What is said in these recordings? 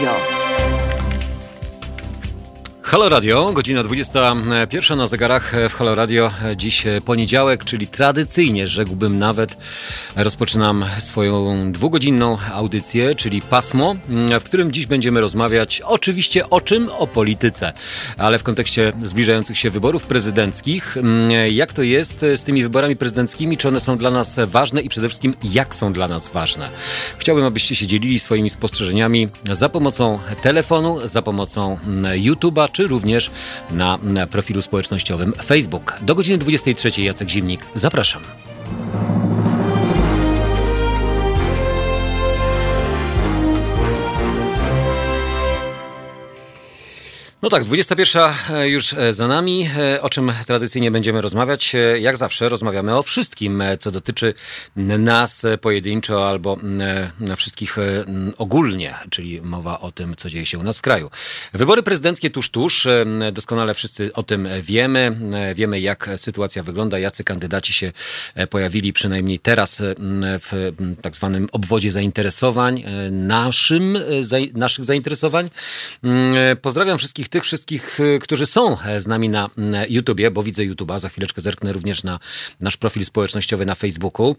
Radio. Halo Radio, godzina 21 na zegarach w Halo Radio. Dziś poniedziałek, czyli tradycyjnie, rzekłbym nawet, rozpoczynam swoją dwugodzinną audycję, czyli pasmo, w którym dziś będziemy rozmawiać oczywiście o czym? O polityce, ale w kontekście zbliżających się wyborów prezydenckich. Jak to jest z tymi wyborami prezydenckimi? Czy one są dla nas ważne i przede wszystkim jak są dla nas ważne? Chciałbym, abyście się dzielili swoimi spostrzeżeniami za pomocą telefonu, za pomocą YouTube'a, czy również na profilu społecznościowym Facebook. Do godziny 23 Jacek Zimnik. Zapraszam. No tak, 21 już za nami, o czym tradycyjnie będziemy rozmawiać. Jak zawsze rozmawiamy o wszystkim, co dotyczy nas pojedynczo albo wszystkich ogólnie, czyli mowa o tym, co dzieje się u nas w kraju. Wybory prezydenckie tuż, tuż. Doskonale wszyscy o tym wiemy. Wiemy, jak sytuacja wygląda, jacy kandydaci się pojawili, przynajmniej teraz w tak zwanym obwodzie zainteresowań, naszym, naszych zainteresowań. Pozdrawiam wszystkich tych wszystkich, którzy są z nami na YouTubie, bo widzę YouTube'a, za chwileczkę zerknę również na nasz profil społecznościowy na Facebooku.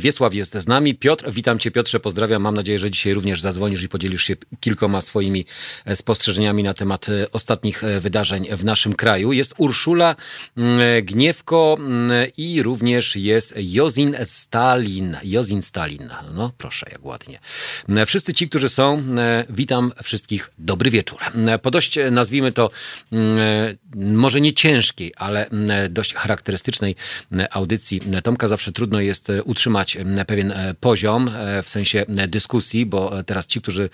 Wiesław jest z nami. Piotr, witam cię Piotrze, pozdrawiam. Mam nadzieję, że dzisiaj również zadzwonisz i podzielisz się kilkoma swoimi spostrzeżeniami na temat ostatnich wydarzeń w naszym kraju. Jest Urszula Gniewko i również jest Jozin Stalin. Jozin Stalin. No proszę, jak ładnie. Wszyscy ci, którzy są, witam wszystkich. Dobry wieczór. Po dość nazwijmy to może nie ciężkiej, ale dość charakterystycznej audycji Tomka zawsze trudno jest utrzymać pewien poziom w sensie dyskusji, bo teraz ci, którzy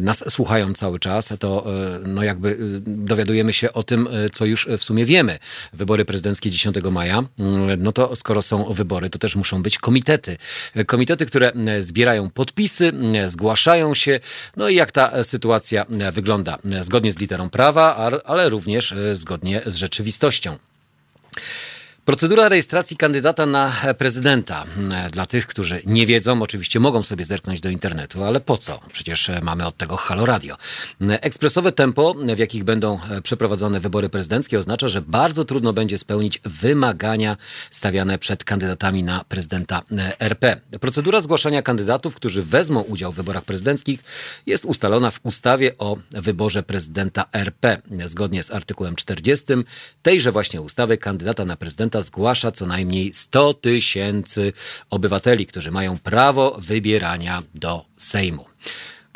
nas słuchają cały czas, to no jakby dowiadujemy się o tym, co już w sumie wiemy. Wybory prezydenckie 10 maja, no to skoro są wybory, to też muszą być komitety. Komitety, które zbierają podpisy, zgłaszają się, no i jak ta sytuacja wygląda. Zgodnie z literą prawa, ale również zgodnie z rzeczywistością. Procedura rejestracji kandydata na prezydenta. Dla tych, którzy nie wiedzą, oczywiście mogą sobie zerknąć do internetu, ale po co? Przecież mamy od tego Halo Radio. Ekspresowe tempo, w jakich będą przeprowadzone wybory prezydenckie, oznacza, że bardzo trudno będzie spełnić wymagania stawiane przed kandydatami na prezydenta RP. Procedura zgłaszania kandydatów, którzy wezmą udział w wyborach prezydenckich, jest ustalona w ustawie o wyborze prezydenta RP. Zgodnie z artykułem 40 tejże właśnie ustawy kandydata na prezydenta zgłasza co najmniej 100 tysięcy obywateli, którzy mają prawo wybierania do Sejmu.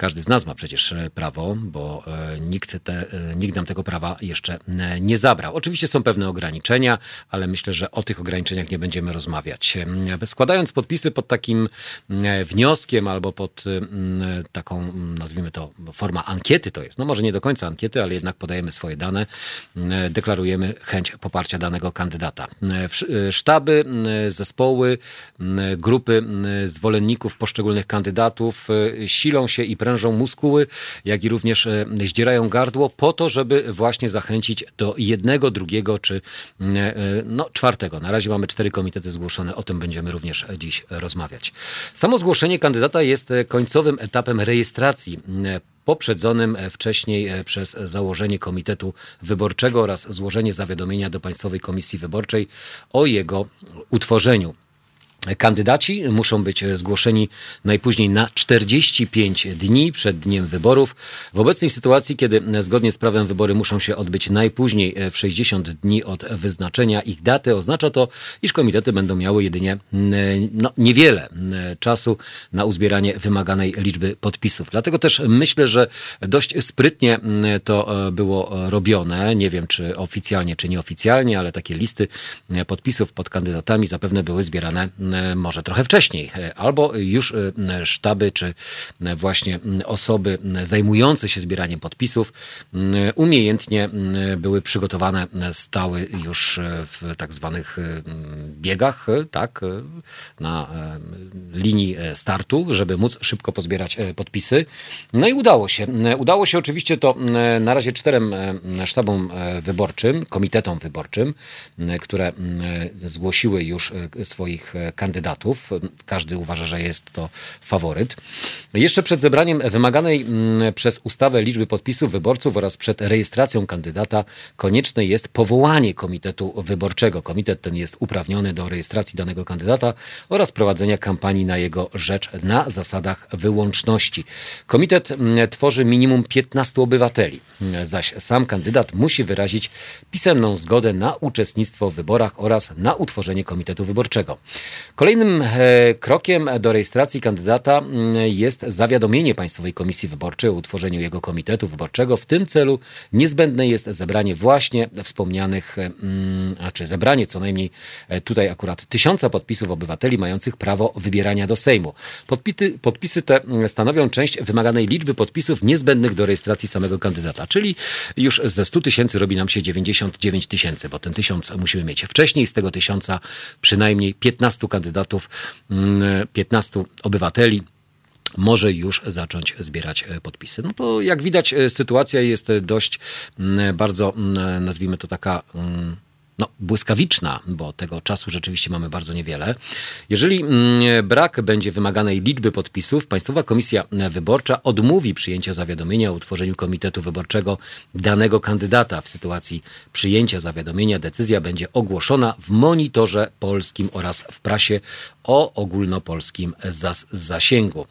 Każdy z nas ma przecież prawo, bo nikt, te, nikt nam tego prawa jeszcze nie zabrał. Oczywiście są pewne ograniczenia, ale myślę, że o tych ograniczeniach nie będziemy rozmawiać. Składając podpisy pod takim wnioskiem albo pod taką, nazwijmy to, forma ankiety to jest, no może nie do końca ankiety, ale jednak podajemy swoje dane, deklarujemy chęć poparcia danego kandydata. Sztaby, zespoły, grupy zwolenników poszczególnych kandydatów silą się i prężą muskuły, jak i również zdzierają gardło po to, żeby właśnie zachęcić do jednego, drugiego czy no, czwartego. Na razie mamy cztery komitety zgłoszone, o tym będziemy również dziś rozmawiać. Samo zgłoszenie kandydata jest końcowym etapem rejestracji poprzedzonym wcześniej przez założenie Komitetu Wyborczego oraz złożenie zawiadomienia do Państwowej Komisji Wyborczej o jego utworzeniu. Kandydaci muszą być zgłoszeni najpóźniej na 45 dni przed dniem wyborów. W obecnej sytuacji, kiedy zgodnie z prawem wybory muszą się odbyć najpóźniej w 60 dni od wyznaczenia ich daty, oznacza to, iż komitety będą miały jedynie no, niewiele czasu na uzbieranie wymaganej liczby podpisów. Dlatego też myślę, że dość sprytnie to było robione. Nie wiem, czy oficjalnie, czy nieoficjalnie, ale takie listy podpisów pod kandydatami zapewne były zbierane może trochę wcześniej, albo już sztaby, czy właśnie osoby zajmujące się zbieraniem podpisów umiejętnie były przygotowane, stały już w tak zwanych biegach, tak, na linii startu, żeby móc szybko pozbierać podpisy. No i udało się. Udało się oczywiście to na razie czterem sztabom wyborczym, komitetom wyborczym, które zgłosiły już swoich kandydatów. Każdy uważa, że jest to faworyt. Jeszcze przed zebraniem wymaganej przez ustawę liczby podpisów wyborców oraz przed rejestracją kandydata konieczne jest powołanie komitetu wyborczego. Komitet ten jest uprawniony do rejestracji danego kandydata oraz prowadzenia kampanii na jego rzecz na zasadach wyłączności. Komitet tworzy minimum 15 obywateli, zaś sam kandydat musi wyrazić pisemną zgodę na uczestnictwo w wyborach oraz na utworzenie komitetu wyborczego. Kolejnym e, krokiem do rejestracji kandydata mm, jest zawiadomienie Państwowej Komisji Wyborczej o utworzeniu jego komitetu wyborczego. W tym celu niezbędne jest zebranie właśnie wspomnianych, mm, a czy zebranie co najmniej e, tutaj akurat tysiąca podpisów obywateli mających prawo wybierania do Sejmu. Podpity, podpisy te mm, stanowią część wymaganej liczby podpisów niezbędnych do rejestracji samego kandydata, czyli już ze 100 tysięcy robi nam się 99 tysięcy, bo ten tysiąc musimy mieć wcześniej, z tego tysiąca przynajmniej 15 kandydatów, 15 mm, obywateli może już zacząć zbierać e, podpisy. No to jak widać e, sytuacja jest dość mm, bardzo, mm, nazwijmy to taka no, błyskawiczna, bo tego czasu rzeczywiście mamy bardzo niewiele. Jeżeli mm, brak będzie wymaganej liczby podpisów, Państwowa Komisja Wyborcza odmówi przyjęcia zawiadomienia o utworzeniu komitetu wyborczego danego kandydata. W sytuacji przyjęcia zawiadomienia decyzja będzie ogłoszona w monitorze polskim oraz w prasie o ogólnopolskim zas zasięgu.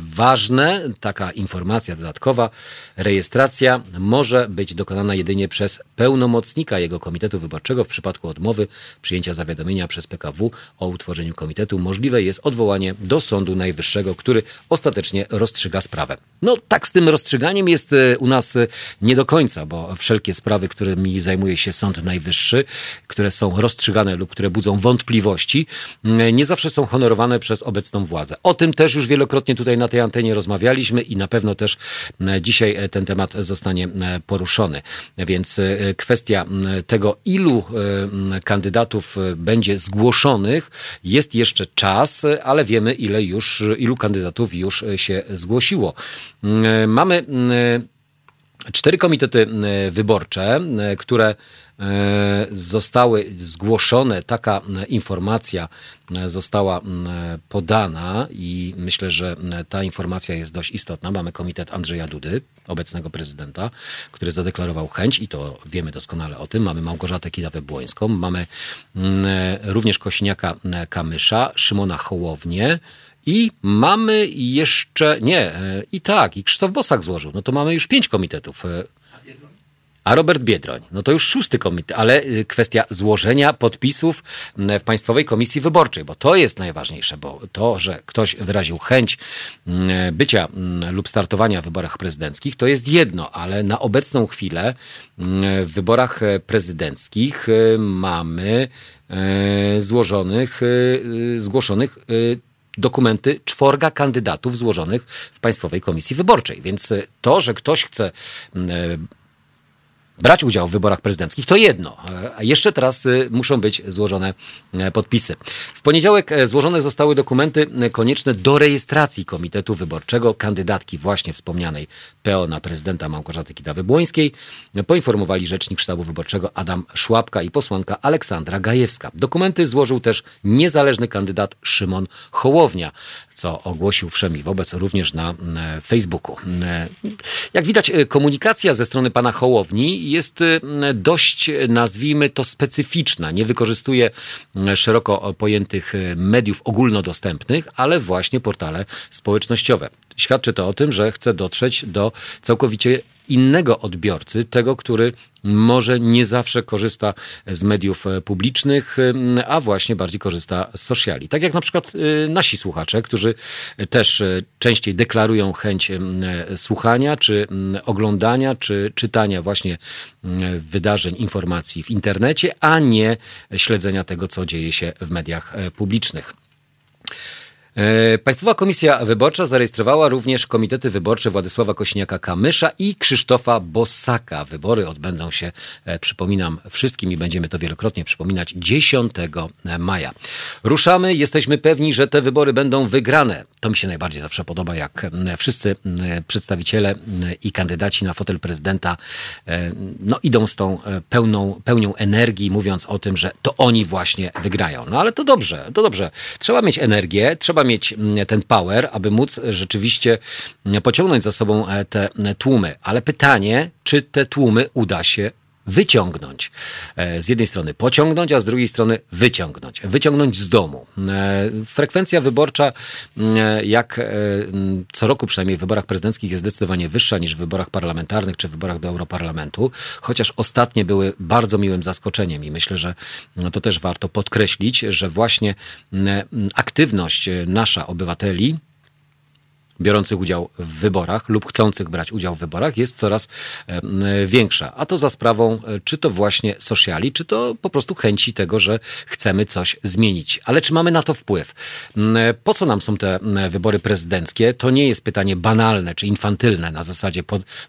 Ważne, taka informacja dodatkowa, rejestracja może być dokonana jedynie przez pełnomocnika jego komitetu wyborczego w przypadku odmowy przyjęcia zawiadomienia przez PKW o utworzeniu komitetu możliwe jest odwołanie do Sądu Najwyższego, który ostatecznie rozstrzyga sprawę. No tak z tym rozstrzyganiem jest e, u nas e, nie do końca, bo wszelkie sprawy, którymi zajmuje się Sąd Najwyższy, które są rozstrzygane lub które budzą wątpliwości, nie zawsze są honorowane przez obecną władzę. O tym też już wielokrotnie tutaj na tej antenie rozmawialiśmy i na pewno też dzisiaj e, ten temat zostanie poruszony. Więc kwestia tego, ilu kandydatów będzie zgłoszonych, jest jeszcze czas, ale wiemy, ile już, ilu kandydatów już się zgłosiło. Mamy cztery komitety wyborcze, które zostały zgłoszone, taka informacja została podana i myślę, że ta informacja jest dość istotna. Mamy komitet Andrzeja Dudy, obecnego prezydenta, który zadeklarował chęć i to wiemy doskonale o tym. Mamy Małgorzatę Kidawę-Błońską, mamy również Kośniaka Kamysza, Szymona Hołownię, i mamy jeszcze, nie, i tak, i Krzysztof Bosak złożył. No to mamy już pięć komitetów a Robert Biedroń. No to już szósty komitet, ale y, kwestia złożenia podpisów w Państwowej Komisji Wyborczej, bo to jest najważniejsze, bo to, że ktoś wyraził chęć bycia lub startowania w wyborach prezydenckich, to jest jedno, ale na obecną chwilę w wyborach prezydenckich y, mamy e, złożonych, zgłoszonych dokumenty czworga kandydatów złożonych w Państwowej Komisji Wyborczej. Więc to, że ktoś chce brać udział w wyborach prezydenckich, to jedno. A jeszcze teraz y, muszą być złożone e, podpisy. W poniedziałek e, złożone zostały dokumenty e, konieczne do rejestracji Komitetu Wyborczego kandydatki właśnie wspomnianej PO na prezydenta Małgorzaty Kidawy-Błońskiej. Poinformowali rzecznik sztabu wyborczego Adam Szłapka i posłanka Aleksandra Gajewska. Dokumenty złożył też niezależny kandydat Szymon Hołownia, co ogłosił wszemi wobec również na Facebooku. Jak widać, komunikacja ze strony pana Hołowni jest y, dość, nazwijmy to, specyficzna. Nie wykorzystuje y, szeroko pojętych y, mediów ogólnodostępnych, ale właśnie portale społecznościowe. Świadczy to o tym, że chce dotrzeć do całkowicie innego odbiorcy, tego, który może nie zawsze korzysta z mediów e, publicznych, a właśnie bardziej korzysta z sociali. Tak jak na przykład e, nasi słuchacze, którzy też e, częściej deklarują chęć słuchania, czy oglądania, czy czytania właśnie wydarzeń, informacji w internecie, a nie śledzenia tego, co dzieje się w mediach publicznych. E, Państwowa Komisja Wyborcza zarejestrowała również komitety wyborcze Władysława Kośniaka-Kamysza i Krzysztofa Bosaka. Wybory odbędą się, e, przypominam wszystkim i będziemy to wielokrotnie przypominać, 10 maja. Ruszamy, jesteśmy pewni, że te wybory będą wygrane. To mi się najbardziej zawsze podoba, jak wszyscy przedstawiciele i kandydaci na fotel prezydenta e, no, idą z tą pełną, pełnią energii, mówiąc o tym, że to oni właśnie wygrają. No ale to dobrze, to dobrze. Trzeba mieć energię, trzeba mieć mm, ten power, aby móc rzeczywiście pociągnąć za sobą e, te tłumy. Ale pytanie, czy te tłumy uda się wyciągnąć. E, z jednej strony pociągnąć, a z drugiej strony wyciągnąć. Wyciągnąć z domu. E, frekwencja wyborcza, jak co roku przynajmniej w wyborach prezydenckich jest zdecydowanie wyższa niż w wyborach parlamentarnych czy w wyborach do Europarlamentu, chociaż ostatnie były bardzo miłym zaskoczeniem i myślę, że no, to też warto podkreślić, że właśnie aktywność nasza obywateli biorących udział w wyborach lub chcących brać udział w wyborach jest coraz większa. A to za sprawą e, czy to właśnie sociali, czy to po prostu chęci tego, że chcemy coś zmienić. Ale czy mamy na to wpływ? Po co nam są te wybory prezydenckie? To nie jest pytanie banalne czy infantylne na zasadzie,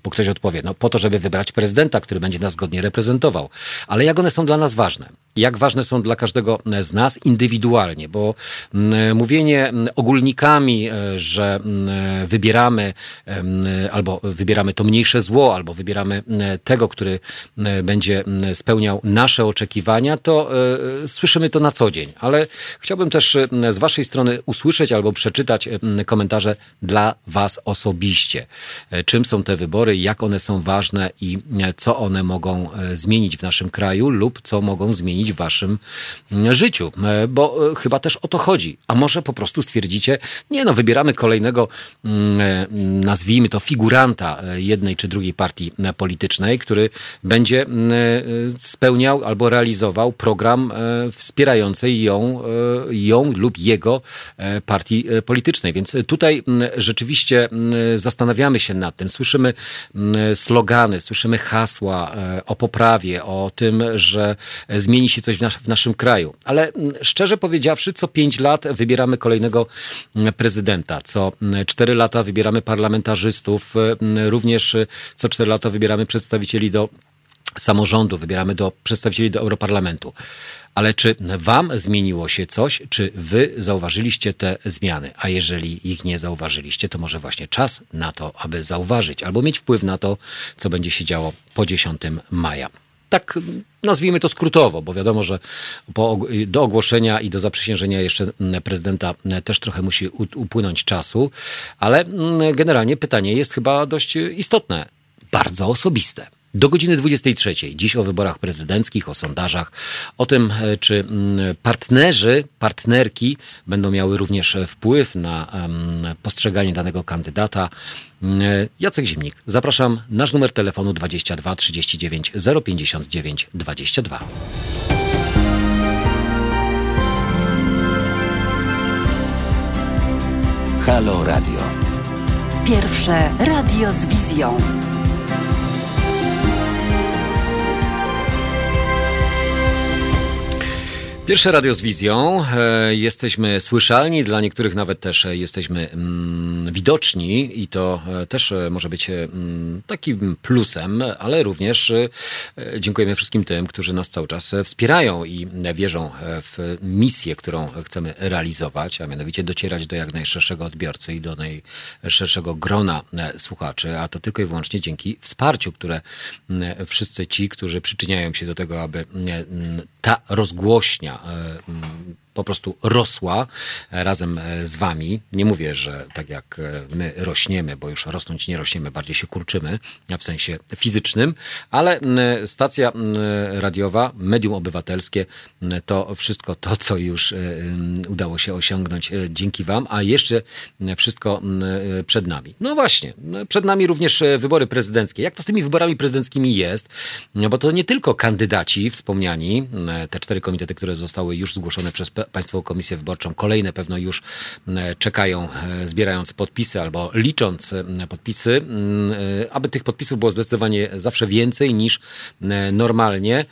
bo ktoś odpowie, no po to, żeby wybrać prezydenta, który będzie nas godnie reprezentował. Ale jak one są dla nas ważne? Jak ważne są dla każdego z nas indywidualnie? Bo mówienie ogólnikami, e, że wybieramy albo wybieramy to mniejsze zło, albo wybieramy tego, który będzie spełniał nasze oczekiwania, to e, słyszymy to na co dzień. Ale chciałbym też z Waszej strony usłyszeć albo przeczytać komentarze dla Was osobiście. E, czym są te wybory, jak one są ważne i e, co one mogą zmienić w naszym kraju lub co mogą zmienić w Waszym życiu. Bo chyba też o to chodzi. A może po prostu stwierdzicie, nie no, wybieramy kolejnego Mm, e, nazwijmy to figuranta e, jednej czy drugiej partii e, politycznej, który będzie mm, spełniał albo realizował program wspierający ją, ją lub jego partii politycznej. Więc tutaj mm, rzeczywiście zastanawiamy się nad tym. Słyszymy slogany, słyszymy hasła o poprawie, o tym, że zmieni się coś w, nas w naszym kraju. Ale szczerze powiedziawszy, co pięć lat wybieramy kolejnego prezydenta, co cztery lata wybieramy parlamentarzystów, e, również e, co cztery lata wybieramy przedstawicieli do samorządu, wybieramy do przedstawicieli do Europarlamentu. Ale czy wam zmieniło się coś, czy wy zauważyliście te zmiany? A jeżeli ich nie zauważyliście, to może właśnie czas na to, aby zauważyć albo mieć wpływ na to, co będzie się działo po 10 maja tak nazwijmy to skrótowo, bo wiadomo, że po, do ogłoszenia i do zaprzysiężenia jeszcze mm, prezydenta mm, też trochę musi upłynąć czasu, ale mm, generalnie pytanie jest chyba dość istotne, bardzo osobiste. Do godziny 23. Dziś o wyborach prezydenckich, o sondażach, o tym, e, czy partnerzy, partnerki będą miały również wpływ na postrzeganie danego kandydata. Jacek Zimnik, zapraszam. Nasz numer telefonu 22 39 059 22. Halo Radio. Pierwsze radio z wizją. Pierwsze radio z wizją. E, jesteśmy słyszalni, dla niektórych nawet też e, jesteśmy mm, widoczni i to e, też może być mm, takim plusem, ale również dziękujemy wszystkim tym, którzy nas cały czas wspierają i wierzą w misję, którą chcemy realizować, a mianowicie docierać do jak najszerszego odbiorcy i do najszerszego grona słuchaczy, a to tylko i wyłącznie dzięki wsparciu, które wszyscy ci, którzy przyczyniają się do tego, aby ta rozgłośnia E, po prostu rosła razem e, z wami. Nie mówię, że tak jak e, my rośniemy, bo już rosnąć nie rośniemy, bardziej się kurczymy w sensie fizycznym, ale stacja radiowa, medium obywatelskie to wszystko to, co już udało się osiągnąć dzięki wam, a jeszcze wszystko przed nami. No właśnie, przed nami również wybory prezydenckie. Jak to z tymi wyborami prezydenckimi jest? Bo to nie tylko kandydaci wspomniani, te cztery komitety, które zostały już zgłoszone przez Państwową Komisję Wyborczą. Kolejne pewno już czekają, zbierając podpisy albo licząc podpisy, aby tych podpisów było zdecydowanie zawsze więcej niż normalnie,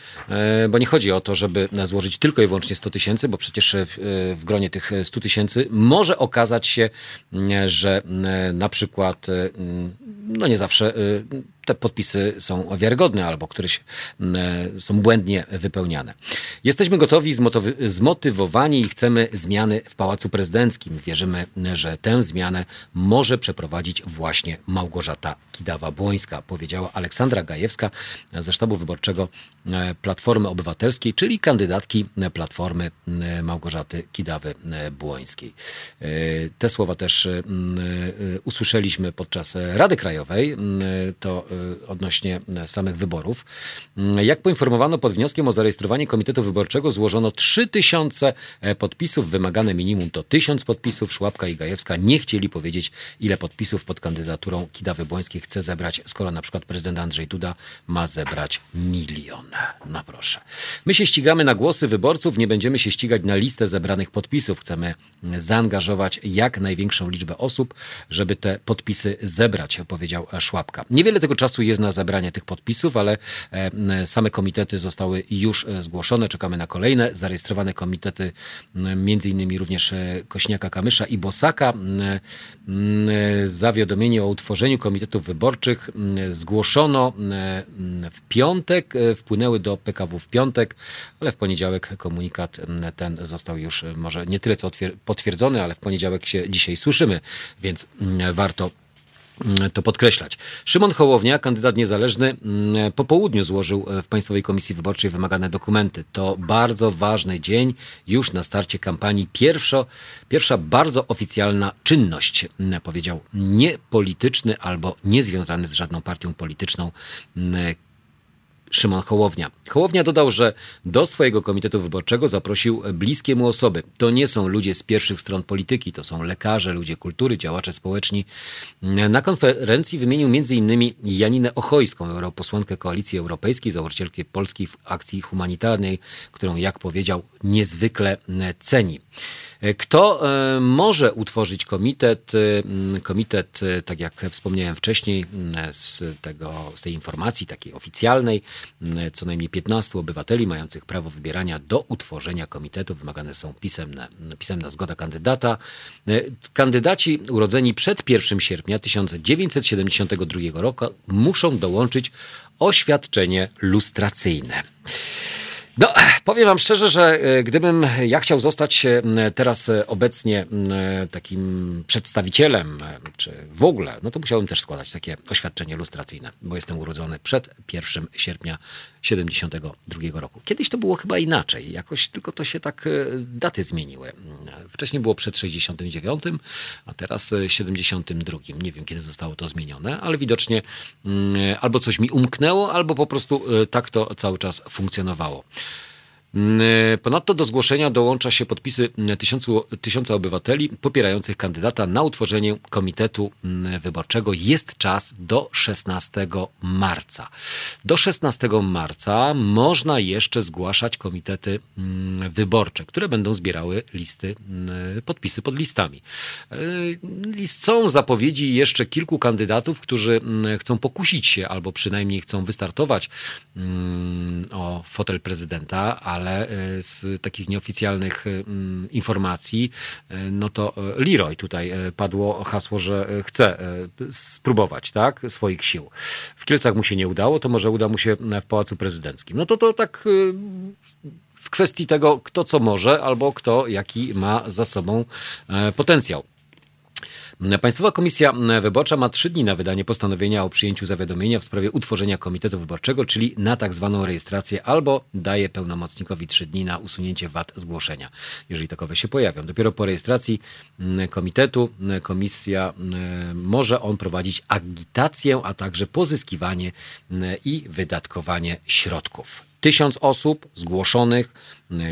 bo nie chodzi o to, żeby złożyć tylko i wyłącznie 100 tysięcy, bo przecież w, gronie tych 100 tysięcy może okazać się, że na przykład no nie zawsze te podpisy są wiarygodne albo któreś mm, e, są błędnie wypełniane. Jesteśmy gotowi, zmotywowani i chcemy zmiany w Pałacu Prezydenckim. Wierzymy, że tę zmianę może przeprowadzić właśnie Małgorzata Kidawa-Błońska, powiedziała Aleksandra Gajewska ze sztabu wyborczego e, Platformy Obywatelskiej, czyli kandydatki Platformy e, Małgorzaty Kidawy-Błońskiej. Te słowa też usłyszeliśmy podczas Rady Krajowej. To odnośnie samych wyborów. Mm, jak poinformowano, pod wnioskiem o zarejestrowanie Komitetu Wyborczego złożono 3000 e, podpisów. Wymagane minimum to 1000 podpisów. Szłapka i Gajewska nie chcieli powiedzieć, ile podpisów pod kandydaturą Kidawy Błońskiej chce zebrać, skoro na przykład prezydent Andrzej Duda ma zebrać milion. No proszę. My się ścigamy na głosy wyborców, nie będziemy się ścigać na listę zebranych podpisów. Chcemy zaangażować jak największą liczbę osób, żeby te podpisy zebrać, powiedział Szłapka. Niewiele tego czasu czasu jest na zabranie tych podpisów, ale e, same komitety zostały już e, zgłoszone. Czekamy na kolejne zarejestrowane komitety, między innymi również e, Kośniaka Kamysza i Bosaka. Zawiadomienie o utworzeniu komitetów wyborczych zgłoszono w piątek, wpłynęły do PKW w piątek, ale w poniedziałek komunikat ten został już może nie tyle co potwierdzony, ale w poniedziałek się dzisiaj słyszymy, więc warto to podkreślać. Szymon Hołownia, kandydat niezależny, mm, po południu złożył e, w Państwowej Komisji Wyborczej wymagane dokumenty. To bardzo ważny dzień już na starcie kampanii. Pierwszo, pierwsza bardzo oficjalna czynność, mm, powiedział, niepolityczny albo niezwiązany z żadną partią polityczną Szymon Hołownia. Hołownia dodał, że do swojego komitetu wyborczego zaprosił bliskie mu osoby. To nie są ludzie z pierwszych stron polityki, to są lekarze, ludzie kultury, działacze społeczni. Na konferencji wymienił m.in. Janinę Ochojską, europosłankę Koalicji Europejskiej, założycielkę Polskiej Akcji Humanitarnej, którą, jak powiedział, niezwykle ceni. Kto e, może utworzyć komitet? E, komitet, e, tak jak wspomniałem wcześniej, z, tego, z tej informacji takiej oficjalnej, co najmniej 15 obywateli mających prawo wybierania do utworzenia komitetu. Wymagane są pisemne, pisemna zgoda kandydata. Kandydaci urodzeni przed 1 sierpnia 1972 roku muszą dołączyć oświadczenie lustracyjne. No, powiem wam szczerze, że e, gdybym ja chciał zostać e, teraz e, obecnie takim przedstawicielem, czy w ogóle, no to musiałbym też składać takie oświadczenie lustracyjne, bo jestem urodzony przed 1 sierpnia 72 roku. Kiedyś to było chyba inaczej, jakoś tylko to się tak daty zmieniły. Wcześniej było przed 69, a teraz 72. Nie wiem, kiedy zostało to zmienione, ale widocznie mm, albo coś mi umknęło, albo po prostu tak to cały czas funkcjonowało. Mm, e, ponadto do zgłoszenia dołącza się podpisy tysiącu, tysiąca obywateli popierających kandydata na utworzenie komitetu mm, wyborczego. Jest czas do 16 marca. Do 16 marca można jeszcze zgłaszać komitety mm, wyborcze, które będą zbierały listy, podpisy pod listami. E, są zapowiedzi jeszcze kilku kandydatów, którzy chcą pokusić się albo przynajmniej chcą wystartować o fotel prezydenta, ale ale e, z takich nieoficjalnych e, informacji, e, no to Leroy tutaj padło hasło, że chce spróbować tak, swoich sił. W Kielcach mu się nie udało, to może uda mu się w Pałacu Prezydenckim. No to to tak w kwestii tego, kto co może, albo kto jaki ma za sobą potencjał. Państwowa Komisja Wyborcza ma trzy dni na wydanie postanowienia o przyjęciu zawiadomienia w sprawie utworzenia komitetu wyborczego, czyli na tak zwaną rejestrację, albo daje pełnomocnikowi trzy dni na usunięcie wad zgłoszenia, jeżeli takowe się pojawią. Dopiero po rejestracji komitetu komisja może on prowadzić agitację, a także pozyskiwanie i wydatkowanie środków. Tysiąc osób zgłoszonych,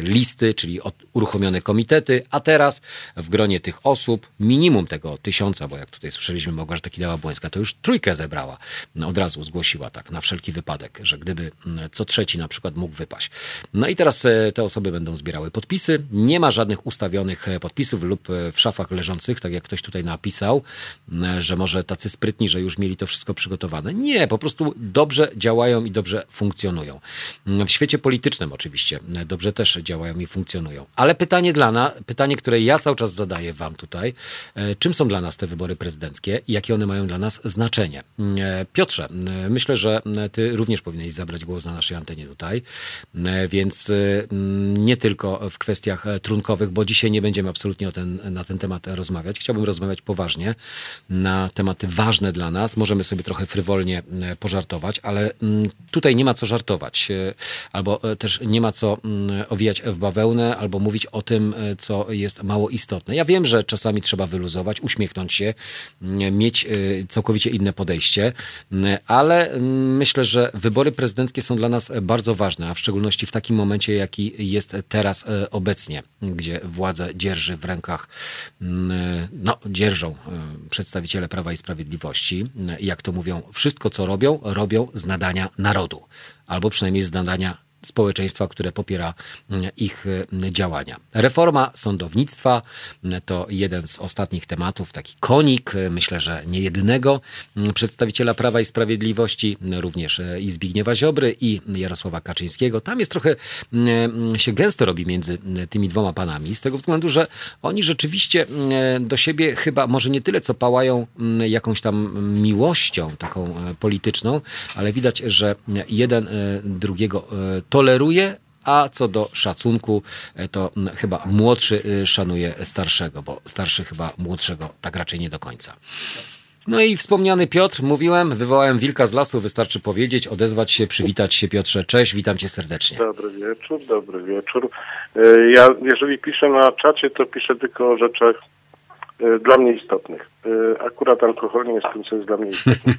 listy, czyli uruchomione komitety, a teraz w gronie tych osób, minimum tego tysiąca, bo jak tutaj słyszeliśmy, Małgorzata Kidawa-Błońska to już trójkę zebrała, od razu zgłosiła tak, na wszelki wypadek, że gdyby co trzeci na przykład mógł wypaść. No i teraz e, te osoby będą zbierały podpisy. Nie ma żadnych ustawionych e, podpisów lub e, w szafach leżących, tak jak ktoś tutaj napisał, że może tacy sprytni, że już mieli to wszystko przygotowane. Nie, po prostu dobrze działają i dobrze funkcjonują. W świecie politycznym oczywiście dobrze też działają i funkcjonują. Ale pytanie dla nas, pytanie, które ja cały czas zadaję wam tutaj, czym są dla nas te wybory prezydenckie i jakie one mają dla nas znaczenie? Piotrze, myślę, że ty również powinieneś zabrać głos na naszej antenie tutaj, więc nie tylko w kwestiach trunkowych, bo dzisiaj nie będziemy absolutnie ten, na ten temat rozmawiać. Chciałbym rozmawiać poważnie na tematy ważne dla nas. Możemy sobie trochę frywolnie e, pożartować, ale tutaj nie ma co żartować, e, albo e, też nie ma co owijać w bawełnę, albo mówić o tym, co jest mało istotne. Ja wiem, że czasami trzeba wyluzować, uśmiechnąć się, mm, mieć całkowicie inne podejście, ale myślę, że wybory prezydenckie są dla nas bardzo ważne, a w szczególności w takim momencie, jaki jest teraz obecnie, gdzie władzę dzierży w rękach, no, dzierżą przedstawiciele Prawa i Sprawiedliwości. Jak to mówią, wszystko co robią, robią z nadania narodu, albo przynajmniej z nadania społeczeństwa, które popiera mm, ich y, działania. Reforma sądownictwa mm, to jeden z ostatnich tematów, taki konik, y, myślę, że nie jedynego mm, przedstawiciela Prawa i Sprawiedliwości, również y, i Zbigniewa Ziobry i Jarosława Kaczyńskiego. Tam jest trochę się gęsto robi między tymi dwoma panami, z tego względu, że oni rzeczywiście do siebie chyba może nie tyle co pałają jakąś tam miłością taką polityczną, ale widać, że jeden drugiego toleruje, a co do szacunku, e, to chyba młodszy y, szanuje starszego, bo starszy chyba młodszego tak raczej nie do końca. No i wspomniany Piotr, mówiłem, wywołałem wilka z lasu, wystarczy powiedzieć, odezwać się, przywitać się Piotrze. Cześć, witam cię serdecznie. Dobry wieczór, dobry wieczór. E, ja, jeżeli piszę na czacie, to piszę tylko o rzeczach dla mnie istotnych. E, akurat alkohol nie jest tym, co jest dla mnie istotne.